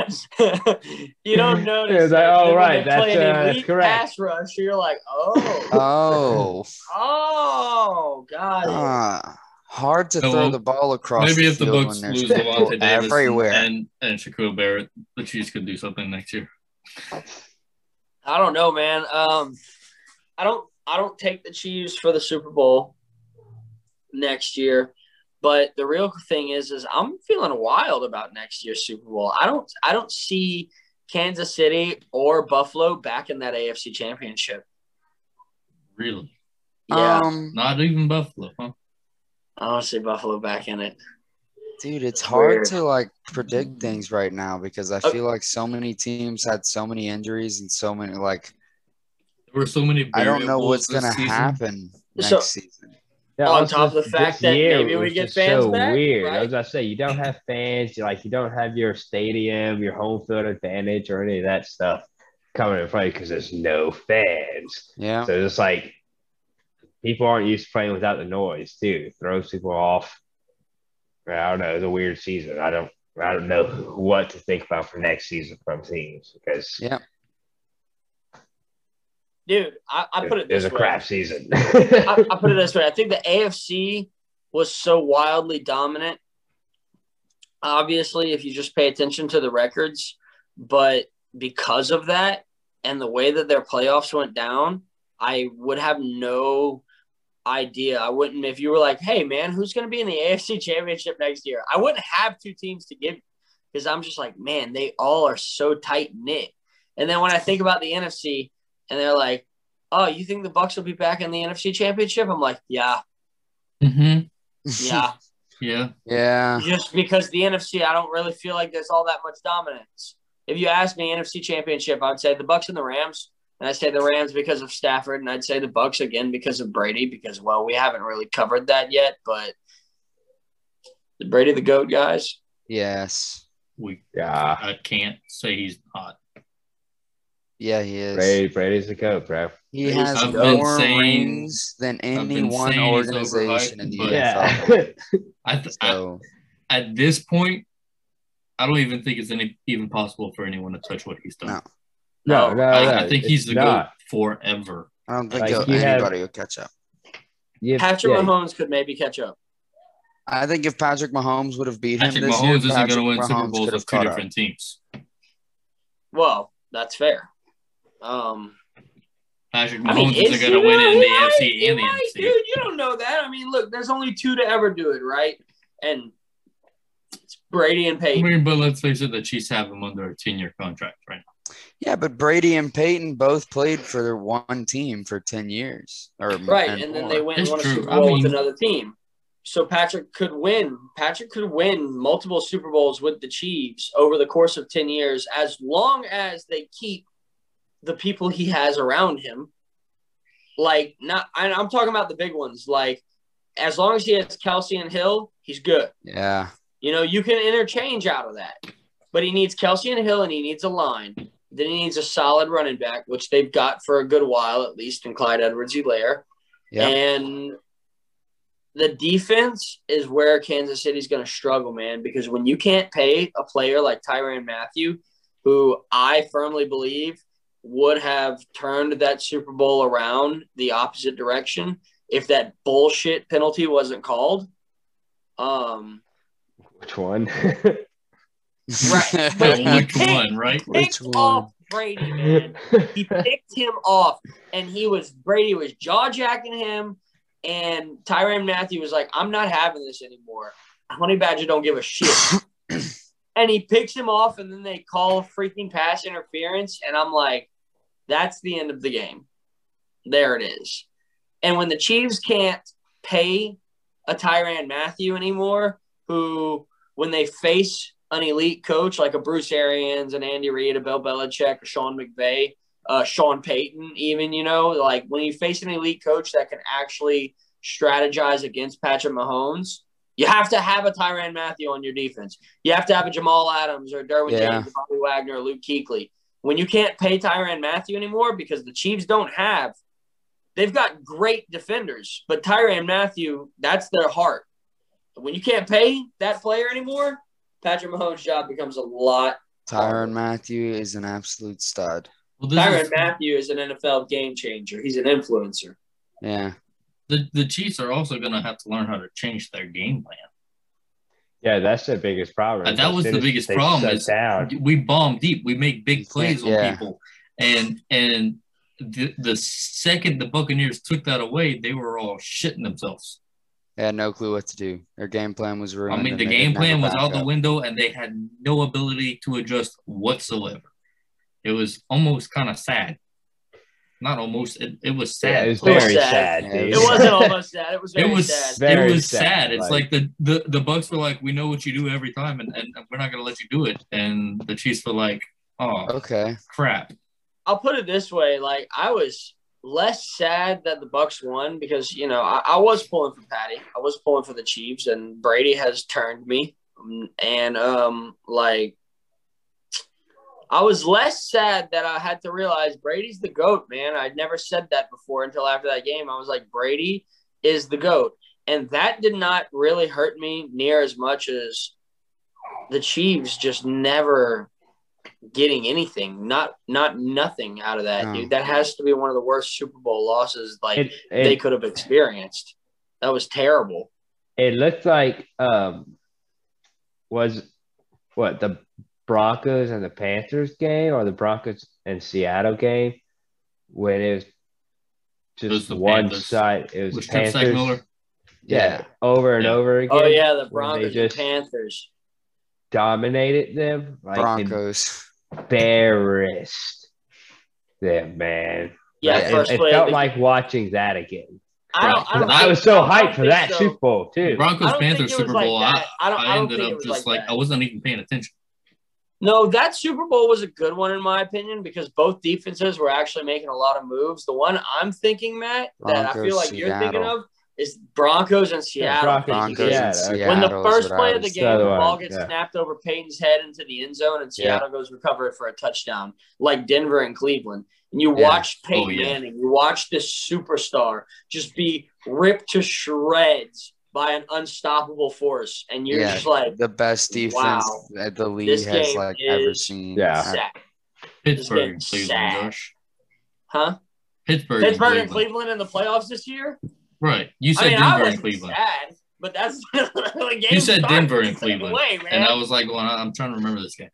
you don't notice. It's like, that. oh, right, that's, an uh, elite correct. pass rush. You're like, oh, Oh, oh, got it. Hard to So, throw the ball across Maybe the if the field Bucks when there's lose Devontae Davis everywhere. and and Shaquille Barrett, the Chiefs could do something next year. I don't know, man. Um, I don't I don't take the Chiefs for the Super Bowl next year. But the real thing is, is I'm feeling wild about next year's Super Bowl. I don't I don't see Kansas City or Buffalo back in that AFC championship. Really? Yeah. Um, Not even Buffalo, huh? I want to see Buffalo back in it. dude, it's hard Weird. to like predict hmm. things right now because I Oh. feel like so many teams had so many injuries and so many like There were so many. I don't know what's gonna season. happen next So- season. Yeah, On top of the fact that year maybe we get just fans so back, weird. right? As I say, you don't have fans. You like you don't have your stadium, your home field advantage, or any of that stuff coming in play because there's no fans. Yeah. So it's like people aren't used to playing without the noise too. It throws people off. I don't know. It's a weird season. I don't. I don't know what to think about for next season from teams because Yeah. Dude, I, I put it there's a way. crap season. I, I put it this way. I think the AFC was so wildly dominant. Obviously, if you just pay attention to the records, but because of that and the way that their playoffs went down, I would have no idea. I wouldn't if you were like, "Hey, man, who's going to be in the AFC Championship next year?" I wouldn't have two teams to give because I'm just like, man, they all are so tight knit. And then when I think about the NFC, and they're like, "Oh, you think the Bucks will be back in the NFC Championship?" I'm like, "Yeah, Mm-hmm. yeah." Yeah. yeah. Just because the NFC, I don't really feel like there's all that much dominance. If you ask me NFC Championship, I would say the Bucks and the Rams, and I'd say the Rams because of Stafford, and I'd say the Bucks again because of Brady. Because well, we haven't really covered that yet, but the Brady the goat guys. Yes. We. yeah, I can't say he's not. Yeah, he is. Brady, Brady's the goat, bro. He He's has I've more saying- rings than any one organization in the NFL. Yeah. I, th- I at this point, I don't even think it's any even possible for anyone to touch what he's done. No. No, no, I, no, I think he's it's the not. goat forever. I don't think Like, he'll- you have- anybody will catch up. You- Patrick yeah, Mahomes could maybe catch up. I think if Patrick Mahomes would have beat him Patrick this Mahomes year, isn't going to Patrick win Super Bowls could with two caught up. different teams. Well, that's fair. Um, Patrick I Mahomes mean, isn't is going to win in the Right? AFC and the might, NFC. Dude, you don't know that. I mean, look, there's only two to ever do it, right? And it's Brady and I mean, but let's face it, the Chiefs have him under a 10 year contract right now. Yeah, but Brady and Peyton both played for their one team for ten years, or Right, and, then more. they went and won a true. Super I mean- with another team. So Patrick could win. Patrick could win multiple Super Bowls with the Chiefs over the course of 10 years as long as they keep the people he has around him. Like not and I'm talking about the big ones. Like as long as he has Kelce and Hill, he's good. Yeah, You know, you can interchange out of that. But he needs Kelce and Hill and he needs a line. Then he needs a solid running back, which they've got for a good while, at least in Clyde Edwards-Helaire. yeah. And the defense is where Kansas City's going to struggle, man, because when you can't pay a player like Tyrann Mathieu, who I firmly believe would have turned that Super Bowl around the opposite direction if that bullshit penalty wasn't called. Um, Which one? Right. But Which picked- one, right? Which picked one? off Brady, man. he picked him off, and he was Brady was jaw jacking him, and Tyrann Mathieu was like, "I'm not having this anymore." Honey Badger don't give a shit, and he picks him off, and then they call freaking pass interference, and I'm like, "That's the end of the game." There it is. And when the Chiefs can't pay a Tyrann Mathieu anymore, who when they face an elite coach like a Bruce Arians, and Andy Reid, a Bill Belichick, a Sean McVay, uh, Sean Payton, even, you know, like when you face an elite coach that can actually strategize against Patrick Mahomes, you have to have a Tyrann Mathieu on your defense. You have to have a Jamal Adams or Derwin Yeah. James, Bobby Wagner, or Luke Kuechly. When you can't pay Tyrann Mathieu anymore because the Chiefs don't have, they've got great defenders, but Tyrann Mathieu, that's their heart. When you can't pay that player anymore, Patrick Mahomes' job becomes a lot. Tyrann Mathieu is an absolute stud. Well, this Tyrann is, Mathieu is an NFL game changer. He's an influencer. Yeah, the, the Chiefs are also going to have to learn how to change their game plan. yeah, that's the biggest problem. And that was the biggest problem is down. We bomb deep. We make big plays on Yeah. people, and and the, the second the Buccaneers took that away, they were all shitting themselves. They had no clue what to do. Their game plan was ruined. I mean, the game didn't have a plan was out the window, and they had no ability to adjust whatsoever. It was almost kind of sad. Not almost. It, it was Yeah, sad. it was It was very sad. sad, Yeah, dude. It wasn't almost sad. It was it was sad. Very it was sad, sad. It's like- like, the, the the Bucks were like, we know what you do every time, and, and we're not gonna let you do it. And the Chiefs were like, oh Okay. crap. I'll put it this way: like I was less sad that the Bucks won because you know I, I was pulling for Patty, I was pulling for the Chiefs, and Brady has turned me, and um like I was less sad that I had to realize Brady's the goat, man. I'd never said that before until after that game. I was like, Brady is the goat, and that did not really hurt me near as much as the Chiefs just never getting anything, not not nothing out of that, No. dude. That has to be one of the worst Super Bowl losses like It, they could have experienced. That was terrible. it looked like um was what the Broncos and the Panthers game or the Broncos and Seattle game when it was just was the one Panthers. side. It was With the Panthers. Yeah, Yeah. over and Yeah. over again. Oh yeah, the Broncos just and Panthers. dominated them. Like Broncos. Embarrassed them, man. Yeah, Like, first it, it play. of felt like watching that again. I don't. I, don't I was so hyped for that so. Super Bowl too. Broncos I don't think Panthers Super Bowl. that. I I, don't- I I don't ended think up just like like. I wasn't even paying attention. No, that Super Bowl was a good one in my opinion because both defenses were actually making a lot of moves. The one I'm thinking, Matt, that I feel like you're thinking of is Broncos and Seattle. Broncos, Broncos yeah, and. Seattle. when the first play of the game, So the ball gets yeah. snapped over Peyton's head into the end zone, and Yeah. Seattle goes recover it for a touchdown, like Denver and Cleveland. And you Yeah. watch oh, Peyton Oh, yeah. Manning, you watch this superstar just be ripped to shreds by an unstoppable force, and you're Yeah. just like, the best defense Wow. that the league This has game like ever seen. Yeah. sad. Pittsburgh getting and Cleveland. Josh. huh? Pittsburgh, Pittsburgh and and Cleveland. Cleveland in the playoffs this year. Right. You said I mean, I Denver and Cleveland. sad, but that's the game. You said Denver and Cleveland. way. And I was like, well, I'm trying to remember this game.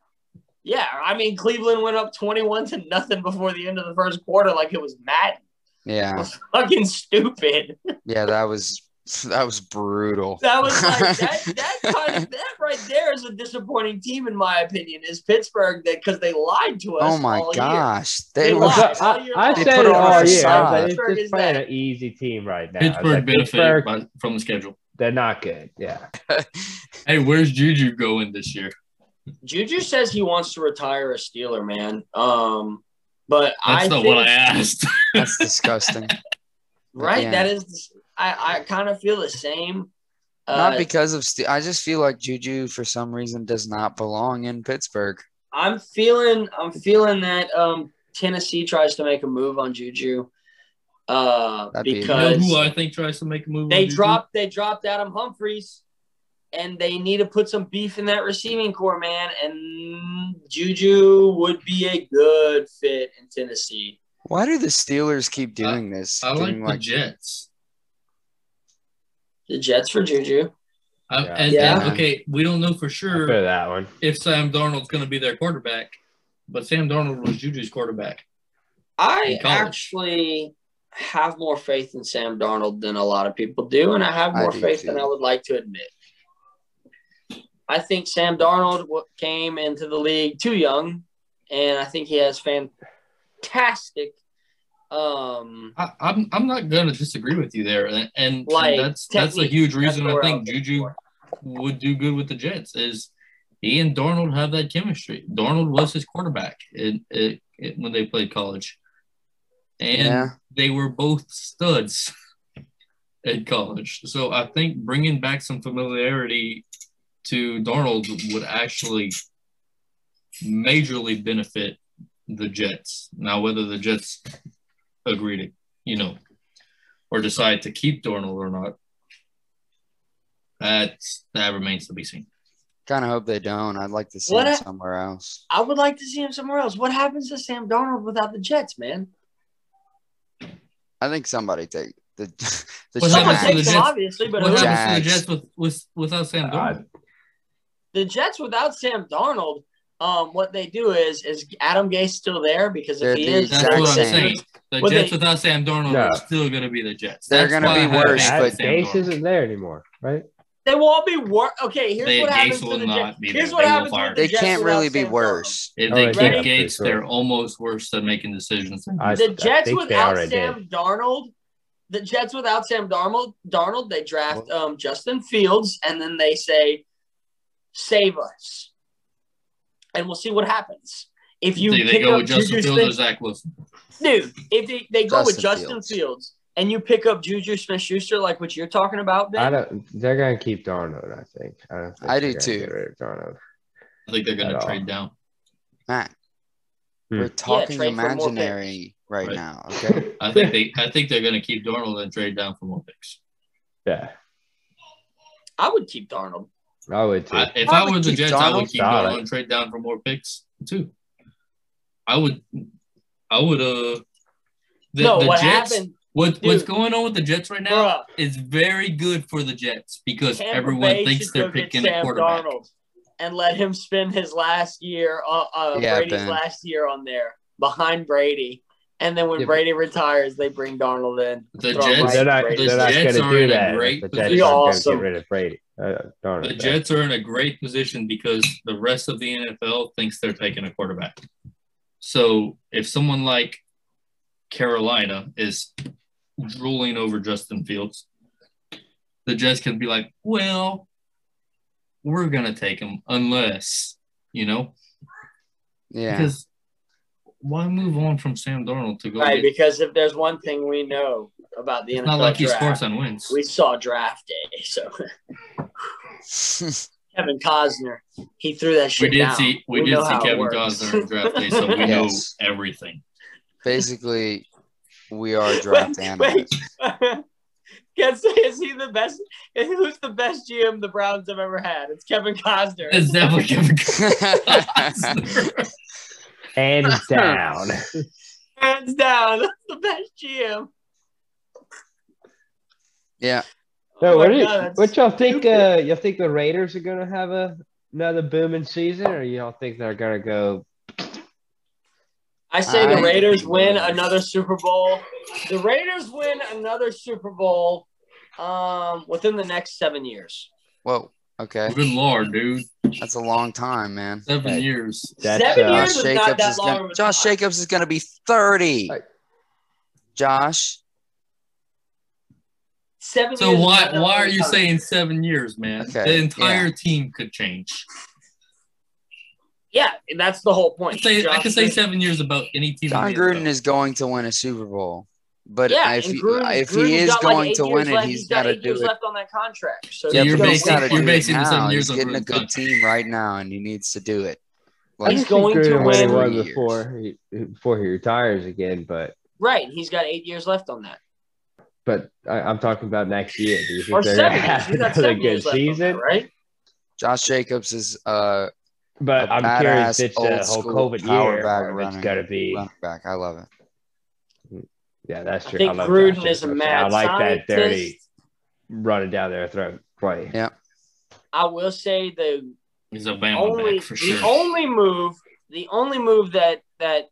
yeah, I mean, Cleveland went up twenty-one to nothing before the end of the first quarter, like it was mad, Yeah. fucking stupid. Yeah, that was that was brutal. That was like that. That kind of, that right there is a disappointing team, in my opinion. Is Pittsburgh that because they lied to us. Oh my all year. gosh. They They lied. were Why? I, I. They said put it on a all year. I was like, it's is just playing that. an easy team right now. Pittsburgh like, benefited Pittsburgh, from the schedule. they're not good. Yeah. Hey, where's Juju going this year? Juju says he wants to retire a Steeler, man. Um, but That's I not think, what I asked. That's disgusting. right. Yeah. That is, I I kind of feel the same. Not Uh, because of Ste- I just feel like Juju for some reason does not belong in Pittsburgh. I'm feeling I'm feeling that um Tennessee tries to make a move on Juju. Uh That'd be- you know because who I think tries to make a move? on they Juju? dropped they dropped Adam Humphries and they need to put some beef in that receiving core, man. And Juju would be a good fit in Tennessee. Why do the Steelers keep doing this? I like Doing, the Jets. The Jets for Juju. I, Yeah. and, Yeah. and, okay, we don't know for sure feel that one. if Sam Darnold's going to be their quarterback, but Sam Darnold was Juju's quarterback. I actually have more faith in Sam Darnold than a lot of people do, and I have more do faith too. than I would like to admit. I think Sam Darnold came into the league too young, and I think he has fantastic. Um, I, I'm I'm not going to disagree with you there, and, and Like, that's that's a huge reason I think Juju for. would do good with the Jets is he and Darnold have that chemistry. Darnold was his quarterback in, in, in- when they played college, and Yeah. they were both studs at college. So I think bringing back some familiarity to Darnold would actually majorly benefit the Jets. Now, whether the Jets agree to, you know, or decide to keep Darnold or not, that's that remains to be seen. Kind of hope they don't. I'd like to see What him a- somewhere else. I would like to see him somewhere else. What happens to Sam Darnold without the Jets, man? I think somebody take the the What Someone happens the takes him, Jets? obviously, but What who- happens to the Jets with, with without Sam God. Darnold? the Jets without Sam Darnold, um, what they do is is Adam Gase still there? Because They're if he the is, That's what I'm same. saying. The Well, Jets they- without Sam Darnold No. are still going to be the Jets. They're That's gonna be worse, but in Sam Gase Darnold. isn't there anymore, right? they won't be worse. Okay, here's They- what Gase happens will to the not Jets. be Here's what They will happens fire with the They Jets can't without really be Sam worse. If Oh, they they keep can't, for Gase, sure. they're almost worse than making decisions. I- The Jets without already Sam Darnold, the Jets without Sam Darnold, Darnold, they draft um, Justin Fields, and then they say, "Save us," and we'll see what happens. If you they, they go up with Justin Juju Fields or Zach Wilson. dude, if they, they go with Justin Justin Fields. Fields. and you pick up Juju Smith Schuster like what you're talking about, I don't. They're gonna keep Darnold. I think. I, don't think I do too. Get rid of Darnold. I think they're going At to all. trade down. Matt, Hmm. we're talking trade for more imaginary right, Right. now. Okay. I think they. I think they're going to keep Darnold and trade down for more picks. Yeah, I would keep Darnold. I would too. I, if I I, would were the keep Jets, I would keep Solid. Darnold and trade down for more picks too. I would. I would. Uh. The, no, the what Jets. happened, What what's going on with the Jets right now bruh? is very good for the Jets because Tampa everyone Bay thinks they're go get picking a Sam quarterback. Darnold and let him spend his last year, uh, uh, Yeah, Brady's Ben. last year on there behind Brady. And then when Yeah, Brady retires, they bring Darnold in. The Jets- right they're not. The They're not gonna do in a that. great The position. Jets aren't Awesome. gonna get rid of Brady. Uh, Darnold. The yeah. Jets are in a great position because the rest of the NFL thinks they're taking a quarterback. So if someone like Carolina is drooling over Justin Fields, the Jets can be like, well, we're going to take him unless, you know, Yeah. because why move on from Sam Darnold to go Right, get, because if there's one thing we know about the it's NFL not like he scores on wins. we saw draft day. So Kevin Costner, he threw that shit. We shit did down. see we, did see Kevin Cosner Costner in draft day, so we know everything. Basically, we are draft Wait, analysts. wait. Can't say is he the best? Who's the best GM the Browns have ever had? It's Kevin Costner. It's definitely Kevin Costner. Hands down. Hands down, that's the best GM. yeah. No, Oh what, my do- God, what y'all think? Uh, y'all think the Raiders are gonna have a another booming season, or y'all think they're gonna go? I say I- the Raiders win another Super Bowl. The Raiders win another Super Bowl um, within the next seven years. Whoa. Okay. Good lord, dude. That's a long time, man. Seven Hey. years. That's, seven uh, years Josh is not Jacobs that is long gonna, Josh time. Jacobs is gonna be 30. Right. Josh. Seven So years why why are you time. saying seven years, man? Okay, The entire yeah. team could change. Yeah, and that's the whole point. could say, I Josh could say seven years about any team. Jon Gruden NFL. is going to win a Super Bowl. But Yeah, if, he, Gruden- if he is got like going to years win it, left. he's got got to do years it. left on that contract. So Yeah, you're gonna basing- gotta you're do it seven now. years He's getting a good contract. team right now, and he needs to do it. I I He's going think to Gruden what he win- was before he before he retires again. But Right, he's got eight years left on that, but I, I'm talking about next year. Do you think or they're seven gonna have He's got another seven good years left on that, season? right? Josh Jacobs is uh, But A I'm curious badass, if it's old the whole COVID year back or if it's running- gonna be. back. I love it. Yeah, that's I true. think love Gruden is a Jacobs. mad I like scientist. that dirty running down their throat play. Yeah. I will say the He's a only back for the only move the only move that that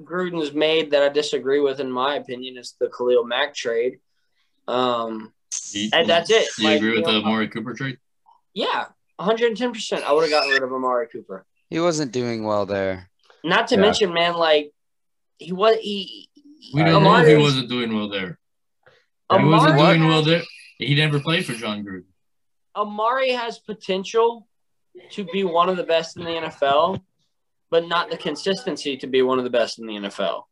Gruden's made that I disagree with, in my opinion, is the Khalil Mack trade. Um, You- and that's it. Do you Like, agree with you the know, Amari Cooper trade? yeah, 110. percent I would have gotten rid of Amari Cooper. He wasn't doing well there. Not to Yeah. mention, man, like he was he. We don't know if he wasn't doing well there. He wasn't doing well there. He never played for Jon Gruden. Amari has potential to be one of the best in the NFL, but not the consistency to be one of the best in the NFL.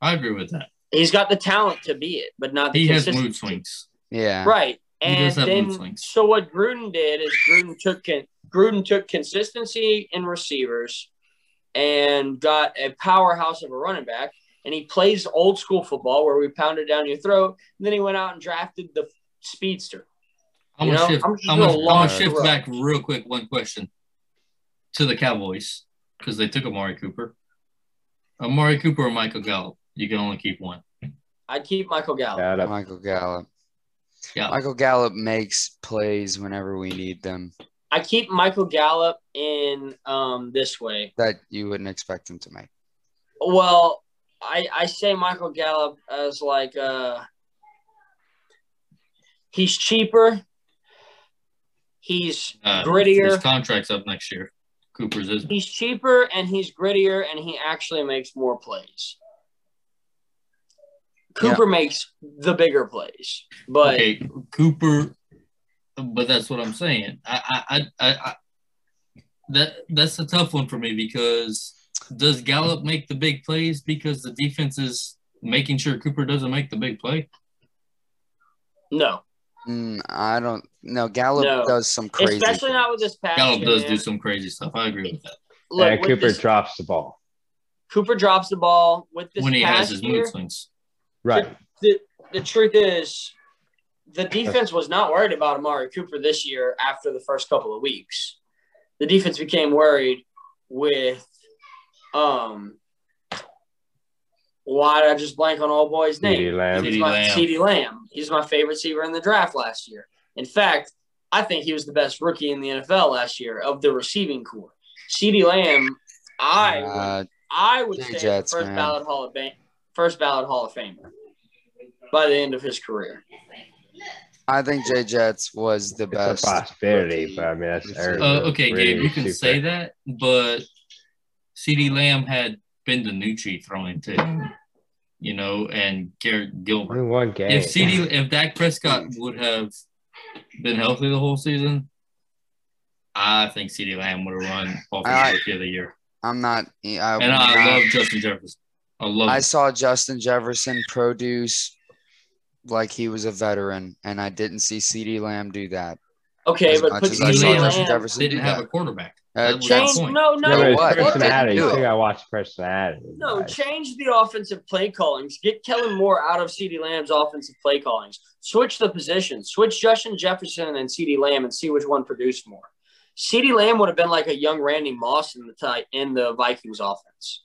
I agree with that. He's got the talent to be it, but not the He has consistency. mood swings. Yeah. Right. He And does have mood then, swings. so what Gruden did is Gruden took Gruden took consistency in receivers and got a powerhouse of a running back, and he plays old school football where we pound it down your throat. And then he went out and drafted the speedster. I'm gonna shift. I'm I'm gonna gonna, I'm gonna shift back real quick. One question to the Cowboys because they took Amari Cooper. Amari Cooper or Michael Gallup? You can only keep one. I'd keep Michael Gallup. Yeah, that- Michael Gallup. Yeah. Michael Gallup makes plays whenever we need them. I keep Michael Gallup in um this way. that you wouldn't expect him to make. Well, I I say Michael Gallup as like uh he's cheaper. He's Uh, grittier. His contract's up next year. Cooper's is. He's cheaper and he's grittier and he actually makes more plays. Cooper makes the bigger plays, but okay, Cooper, but that's what I'm saying. I, I, I, I, I that that's a tough one for me because does Gallup make the big plays because the defense is making sure Cooper doesn't make the big play? no, Mm, I don't know. Gallup No. does some crazy. especially not with this pass. Gallup does man. do some crazy stuff. I agree with that Look, yeah, Cooper this- drops the ball. Cooper drops the ball with this when he has his year. mood swings. Right. the, the truth is, the defense was not worried about Amari Cooper this year after the first couple of weeks. The defense became worried with, um, why did I just blank on all boy's name? CeeDee Lamb. He's my, Lamb. CeeDee Lamb. He's my favorite receiver in the draft last year. In fact, I think he was the best rookie in the NFL last year of the receiving core. CeeDee Lamb, I would Uh, I would Jay say Jets, first man. ballot Hall of Fame, first ballot Hall of Famer by the end of his career. I think Jay Jets was the It's best. a possibility, rookie but I mean that's Uh, okay, really Gabe, you can super. say that, but CeeDee Lamb had Ben DiNucci throwing to him, you know, and Garrett Gilbert. One game. If CD, if Dak Prescott would have been healthy the whole season, I think CeeDee Lamb would have run I- offensive rookie of the year. I'm not. I, And I not- love Justin Jefferson. I love. I him. saw Justin Jefferson produce like he was a veteran, and I didn't see CeeDee Lamb do that. Okay, As but much put as I saw CeeDee Justin Lamb. Jefferson didn't have that. a quarterback. Uh, That was the Change point. no no yeah, what? personality. You think I watch personality. No, guys. change the offensive play callings. Get Kellen Moore out of CeeDee Lamb's offensive play callings. Switch the positions. Switch Justin Jefferson and CeeDee Lamb and see which one produced more. CeeDee Lamb would have been like a young Randy Moss in the tight in the Vikings offense.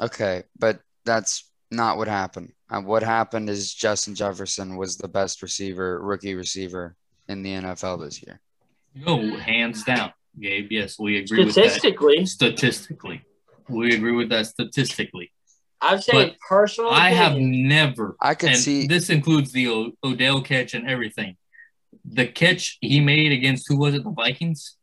Okay, but that's not what happened. Uh, what happened is Justin Jefferson was the best receiver, rookie receiver in the NFL this year. No, hands down, Gabe. Yes, we agree with Statistically, that. Statistically, we agree with that. Statistically, I've said But personal. I have never. I can and see- this includes the o- Odell catch and everything. The catch he made against who was it? The Vikings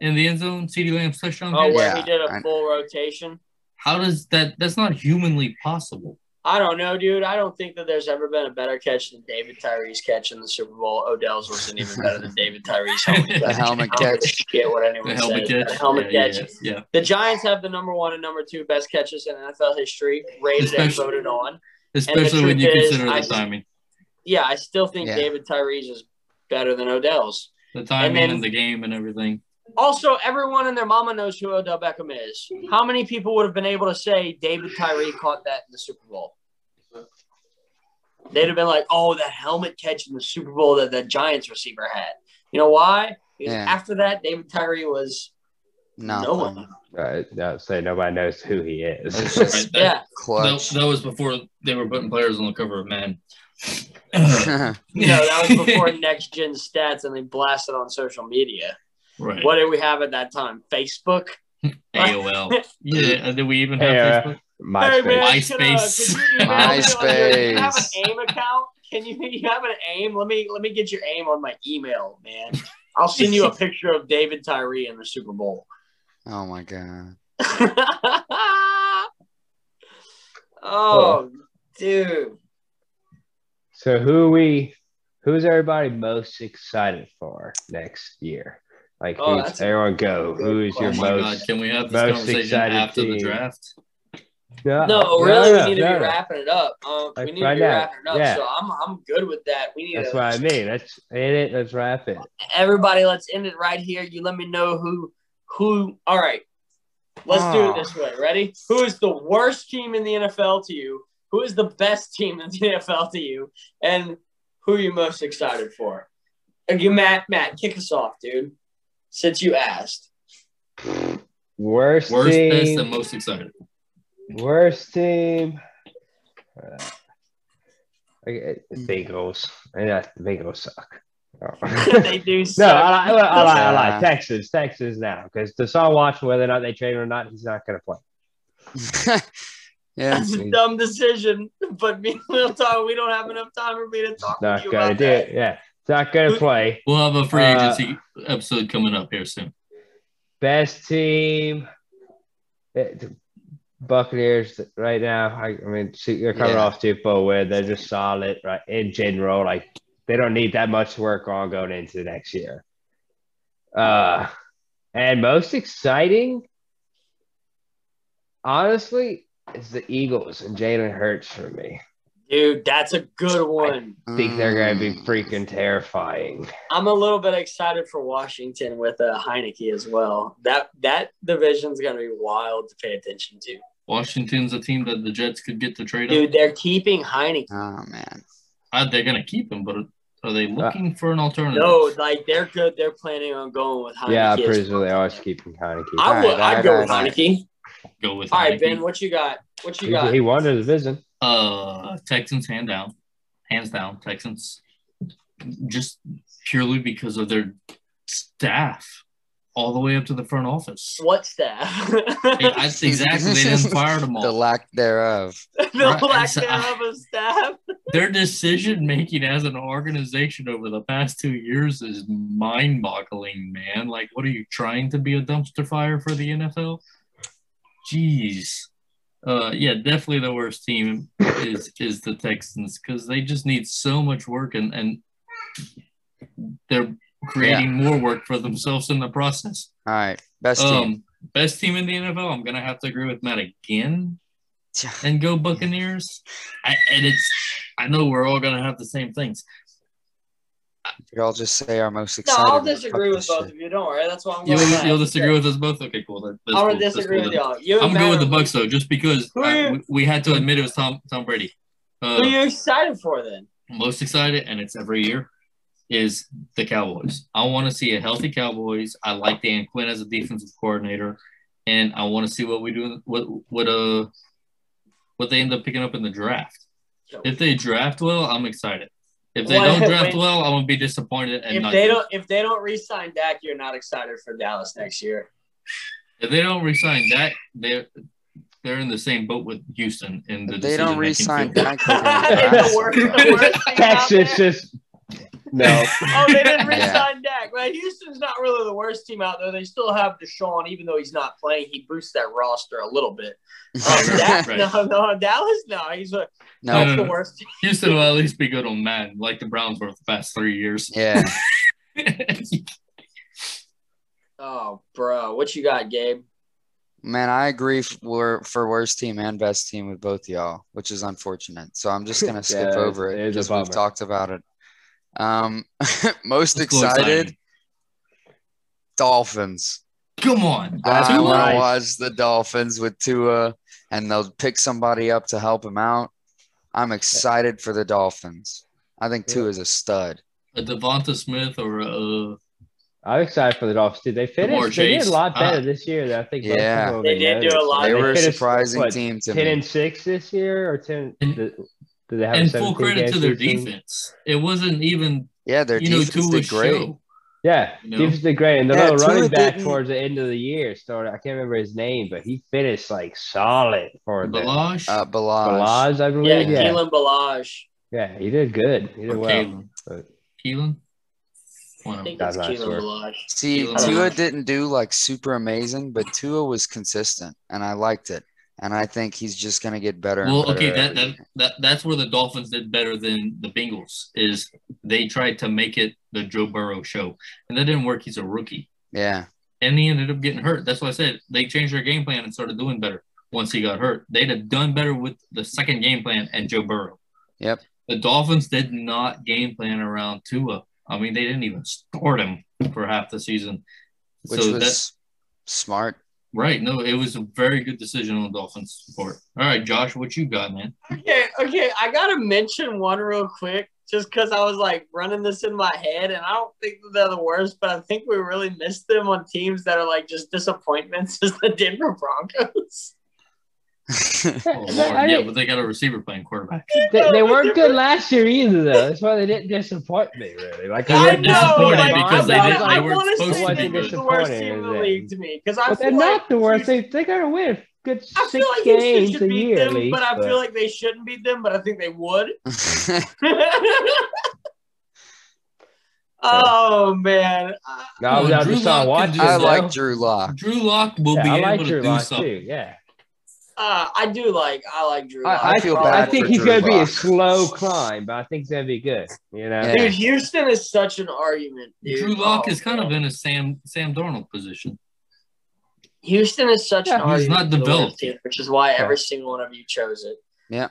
in the end zone. CeeDee Lamb's touchdown. Oh, catch? where Yeah, he did a full rotation. How does that? That's not humanly possible. I don't know, dude. I don't think that there's ever been a better catch than David Tyree's catch in the Super Bowl. Odell's wasn't even better than David Tyree's helmet catch. The helmet I don't give a catch. shit what anyone The helmet says. catch. The helmet yeah, catch. Yeah, yeah. The Giants have the number one and number two best catches in NFL history, rated and voted on. Especially when you is, consider the just- timing, Yeah, I still think Yeah. David Tyree's is better than Odell's. the timing, then- and the game, and everything. Also, everyone and their mama knows who Odell Beckham is. How many people would have been able to say David Tyree caught that in the Super Bowl? They'd have been like, "Oh, that helmet catch in the Super Bowl that the Giants receiver had." You know why? Because Yeah. after that, David Tyree was No, no one. Right, no, say nobody knows who he is. Just that, Yeah, that, that was before they were putting players on the cover of Man. you know that was before next gen stats, and they blasted on social media. Right. What did we have at that time? Facebook. AOL. Yeah. and Did we even have Hey, uh, Facebook? MySpace. Hey man, MySpace. can, uh, can you email me You have an AIM account? Can you you have an AIM? Let me let me get your AIM on my email, man. I'll send you a picture of David Tyree in the Super Bowl. oh my god. oh, dude. So who we who's everybody most excited for next year? Like Oh, who's that's a everyone go? Who's Oh your my most God! Can we have this most conversation excited after the team. draft? No, No, really, no, we need to be wrapping it up. Um, we Like need to right be now, wrapping it up. yeah. So I'm I'm good with that. We need That's to what I mean. Let's end it. Let's wrap it. everybody. Let's end it right here. You let me know who who. All right, let's do it Oh. this way. Ready? Who is the worst team in the NFL to you? Who is the best team in the NFL to you? And who are you most excited for? Again, Matt. Matt, kick us off, dude. Since you asked. Worst, Worst, team. best, and most excited. Worst team. Uh, okay, the Bengals. And yeah, the Bengals suck. Oh. they do. No, suck. I like, I like, I Yeah. like Texas, Texas now because Deshaun Watson, whether or not they trade him or not, he's not going to play. yeah. That's a dumb decision, but me, we'll talk. We don't have enough time for me to talk with Not you going to about do that. it. Yeah, it's not going to play. We'll have a free Uh, agency episode coming up here soon. Best team, eh, the Buccaneers right now. I, I mean, see, they're coming Yeah. off Super Bowl win. They're just solid, right? In general, like they don't need that much work on going into next year. Uh, and most exciting, honestly, is the Eagles and Jalen Hurts for me. Dude, that's a good one. I think they're going to be freaking terrifying. I'm a little bit excited for Washington with uh, Heinicke as well. That that division's gonna be wild to pay attention to. Washington's a team that the Jets could get to trade Dude, up. they're keeping Heinicke. Oh man. Uh, they're going to keep him, but are they looking for an alternative? No, like they're good. They're planning on going with Heinicke. Yeah, I'm as pretty sure well. they are keeping Heinicke. I would. Alright, I'd go with alright, Heinicke. Go with All right, Heinicke. Ben, what you got? What you He, got? he won the division. Uh, Texans hand down, hands down. Texans, just purely because of their staff, all the way up to the front office. What staff? Hey, That's exactly. They didn't fire them all. The lack thereof. the Right, lack so- thereof of staff. Their decision making as an organization over the past two years is mind-boggling, man. Like, what are you trying to be a dumpster fire for the NFL? Jeez. Uh, yeah, definitely the worst team is is the Texans because they just need so much work and and they're creating more work for themselves in the process. All right. Best team. Um, best team in the NFL. I'm gonna have to agree with Matt again and go Buccaneers. I, and it's I know we're all gonna have the same things. We all just say our most excited. No. I'll disagree with both shit. of you. Don't worry. That's why I'm You'll, going. last. you'll disagree with us both. Okay, cool. That, that's I'm cool. disagree cool with y'all. You I'm going with the Bucks though, just because Who are you- we, we had to admit it was Tom Tom Brady. Who Uh, are you excited for then? most excited, and it's every year, is the Cowboys. I want to see a healthy Cowboys. I like Dan Quinn as a defensive coordinator, and I want to see what we do. What what uh what they end up picking up in the draft. If they draft well, I'm excited. If they Well, don't draft wait. well, I'm gonna be disappointed. And If not they good. don't, if they don't re-sign Dak, you're not excited for Dallas next year. if they don't resign Dak, they're they're in the same boat with Houston in the If they don't decision-making re-sign. Dak, they're gonna It's draft the worst, the worst Texas there. Just no. Oh, they didn't Yeah. re-sign Dak. Well, Houston's not really the worst team out there. They still have Deshaun, even though he's not playing. He boosts that roster a little bit. Um, Dak, Right. no, no, Dallas, no, he's a, No. No, no, the worst. team. Houston will at least be good on Madden, like the Browns were the past three years. Yeah. Oh, bro, what you got, Gabe? Man, I agree for for worst team and best team with both y'all, which is unfortunate. So I'm just gonna skip it's- over it it is because we've talked about it. Um, most Let's excited. Dolphins. Come on. That's I want right. to watch the Dolphins with Tua, and they'll pick somebody up to help him out. I'm excited for the Dolphins. I think Tua is a stud. A Devonta Smith or a I'm excited for the Dolphins too. They finished. Jamar They did a lot better Uh, this year than I think. most Yeah. They did do a lot. They They were a surprising what, team to Ten me. and six this year, or ten? And- did, did they have and full credit to their season? defense. It wasn't even Yeah, their you know defense Tua's did great. show. Yeah, You know? defense did great, and the Yeah, little running back didn't- towards the end of the year started. I can't remember his name, but he finished like solid for them. Balaj, Uh, Balaj. Balaj, I believe. Yeah, Keelan Balaj. yeah, he did good. He did or well. Keelan. but- Keelan. One I of think them. it's Keelan. Balaj. See, Keelan Tua Balaj. didn't do like super amazing, but Tua was consistent, and I liked it. And I think he's just gonna get better. and Well, better okay, that, that that that's where the Dolphins did better than the Bengals. Is they tried to make it the Joe Burrow show, and that didn't work. He's a rookie, yeah, and he ended up getting hurt. That's why I said they changed their game plan and started doing better once he got hurt. They'd have done better with the second game plan and Joe Burrow. Yep. The Dolphins did not game plan around Tua. I mean, they didn't even start him for half the season. which so was that's smart. Right. No, it was a very good decision on the Dolphins' part. All right, Josh, what you got, man? Okay, okay, I gotta mention one real quick, just because I was like running this in my head, and I don't think they're the worst, but I think we really missed them on teams that are like just disappointments. Is the Denver Broncos? Oh, Lord. Yeah, but they got a receiver playing quarterback. they, they weren't good last year either, though. That's why they didn't disappoint me, really. Like I were went disappointed down, because they I didn't- they weren't wanna supposed say to they be were good. the worst team in the league to me because I But they're feel not like the worst. They they gotta win a good I six feel like games should a beat year them, least. but I feel like they shouldn't beat them. But I think they would. oh man, I- no, No, without Drew Deshaun Lock can I like Drew Lock. Drew Lock will Yeah, be I able like to Drew do Lock something. too. Yeah, uh, I do like I like Drew. Lock. I, I feel feel bad I think for he's Drew gonna be a slow climb, but I think he's gonna be good. You know, Yeah. Dude, Houston is such an argument. Dude. Drew Lock Oh, is kind of in a Sam Sam Darnold position. Houston is such Yeah, an he's argument. not the developed worst team, which is why Yeah. every single one of you chose it. Yeah.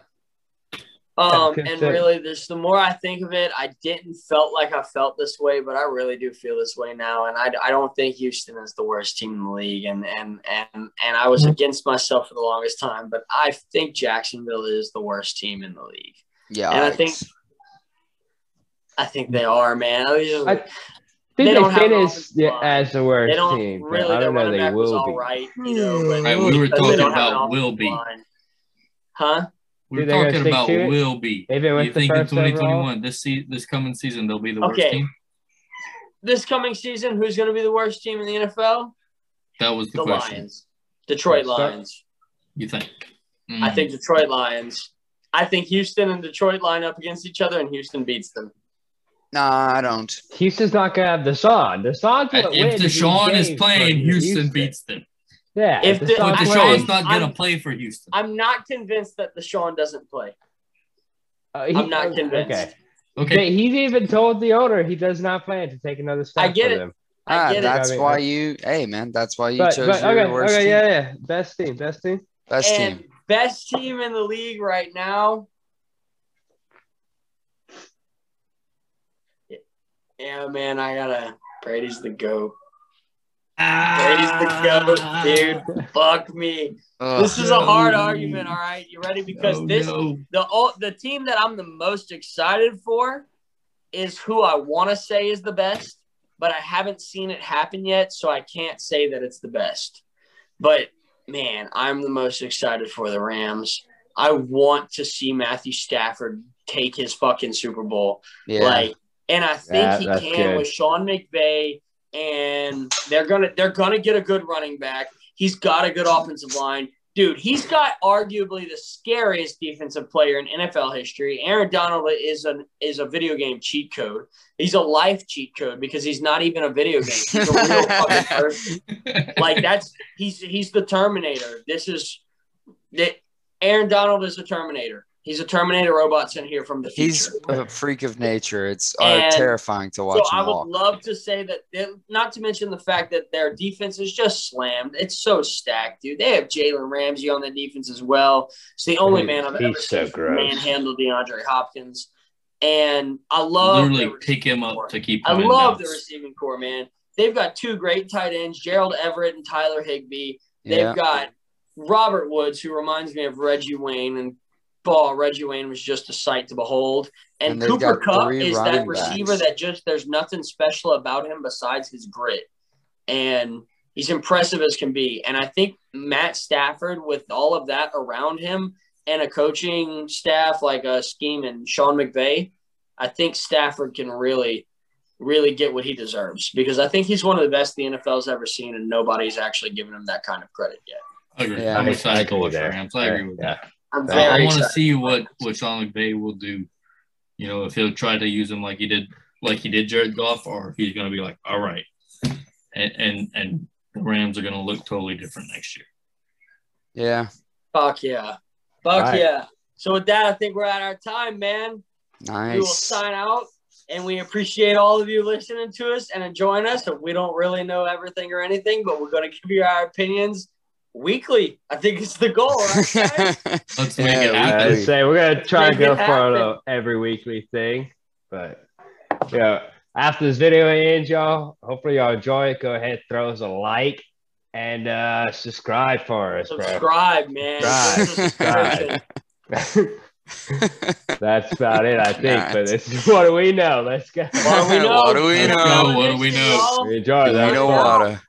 Um, and really, there's the more I think of it, I didn't felt like I felt this way, but I really do feel this way now. And I, I don't think Houston is the worst team in the league. And and and and I was against myself for the longest time, but I think Jacksonville is the worst team in the league. Yeah. And I think I think they are, man. I mean, I- think They they, don't have an finished offensive yeah, as the worst they don't team. really. I don't know they will be. right, you know. But Right, we were talking don't have an about will be. line. Huh? We're Think they're gonna talking about to it? will be. Even You with the think in first overall? 2021, this se- this coming season, they'll be the worst team? This coming season, who's going to be the worst team in the NFL? That was the, The question. Lions, Detroit Start- Lions. You think? I Mm. think Detroit Lions. I think Houston and Detroit line up against each other, and Houston beats them. Nah, I don't. Houston's not gonna have Deshaun. Deshaun's if gonna win these Deshaun is playing, for Houston beats them. Yeah, If the- But Deshaun's I- Deshaun's not going to play for Houston. I'm not convinced that Deshaun doesn't play. uh, he- I'm not convinced. Okay. Okay. He's even told the owner he does not plan to take another step I get with it. him. I Ah, get it. that's I mean, why you. Hey, man, that's why you But, chose but your okay, worst okay, team. yeah, yeah, best team, best team. Best and team. best team in the league right now. Yeah, man, I gotta. Brady's the goat. Brady's the goat, dude. Fuck me. Ugh. This is a hard no. argument. All right, you ready? Because Oh, this no. the o- the team that I'm the most excited for is who I want to say is the best, but I haven't seen it happen yet, so I can't say that it's the best. But man, I'm the most excited for the Rams. I want to see Matthew Stafford take his fucking Super Bowl. Yeah. Like, and I think Yeah, he can good. with Sean McVay, and they're gonna they're gonna get a good running back. He's got a good offensive line. Dude, he's got arguably the scariest defensive player in NFL history. Aaron Donald is an is a video game cheat code. He's a life cheat code because he's not even a video game. He's a real fucking person. Like that's he's he's the Terminator. This is that Aaron Donald is a Terminator. He's a Terminator robot sent here from the future. He's a freak of nature. It's uh, And terrifying to watch so I would walk. love to say that, they- not to mention the fact that their defense is just slammed. It's so stacked, dude. They have Jalen Ramsey on the defense as well. It's the only He- man I've he's ever so seen manhandle DeAndre Hopkins. And I love Literally the pick him receiving core. up to keep I him in love the receiving core, man. They've got two great tight ends, Gerald Everett and Tyler Higbee. They've Yeah. got Robert Woods, who reminds me of Reggie Wayne, and ball Reggie Wayne was just a sight to behold. And, And Cooper Kupp is that receiver backs. that just there's nothing special about him besides his grit, and he's impressive as can be. And I think Matt Stafford, with all of that around him and a coaching staff like a scheme and Sean McVay, I think Stafford can really really get what he deserves because I think he's one of the best the NFL's ever seen, and nobody's actually given him that kind of credit yet. I agree. Yeah. I'm I- excited I to watch agree there. I agree with Yeah. that. I'm I, very want to see what what Sean McVay will do. You know, if he'll try to use him like he did, like he did Jared Goff, or if he's going to be like, all right, and and and the Rams are going to look totally different next year. Yeah. Fuck yeah, fuck All right. yeah. So with that, I think we're at our time, man. Nice. We will sign out, and we appreciate all of you listening to us and enjoying us. And we don't really know everything or anything, but we're going to give you our opinions weekly. I think it's the goal, right? guys? Let's make Yeah, it I weekly. would say we're gonna try to go for a every weekly thing, but yeah. After this video ends, y'all, hopefully y'all enjoy it. Go ahead, throw us a like and uh subscribe for us, bro. Subscribe, man. Subscribe. Subscription. That's about it, I think. But this is what do we know? Let's go. What do we know? what do we know? What do we know? We enjoy that. we know water?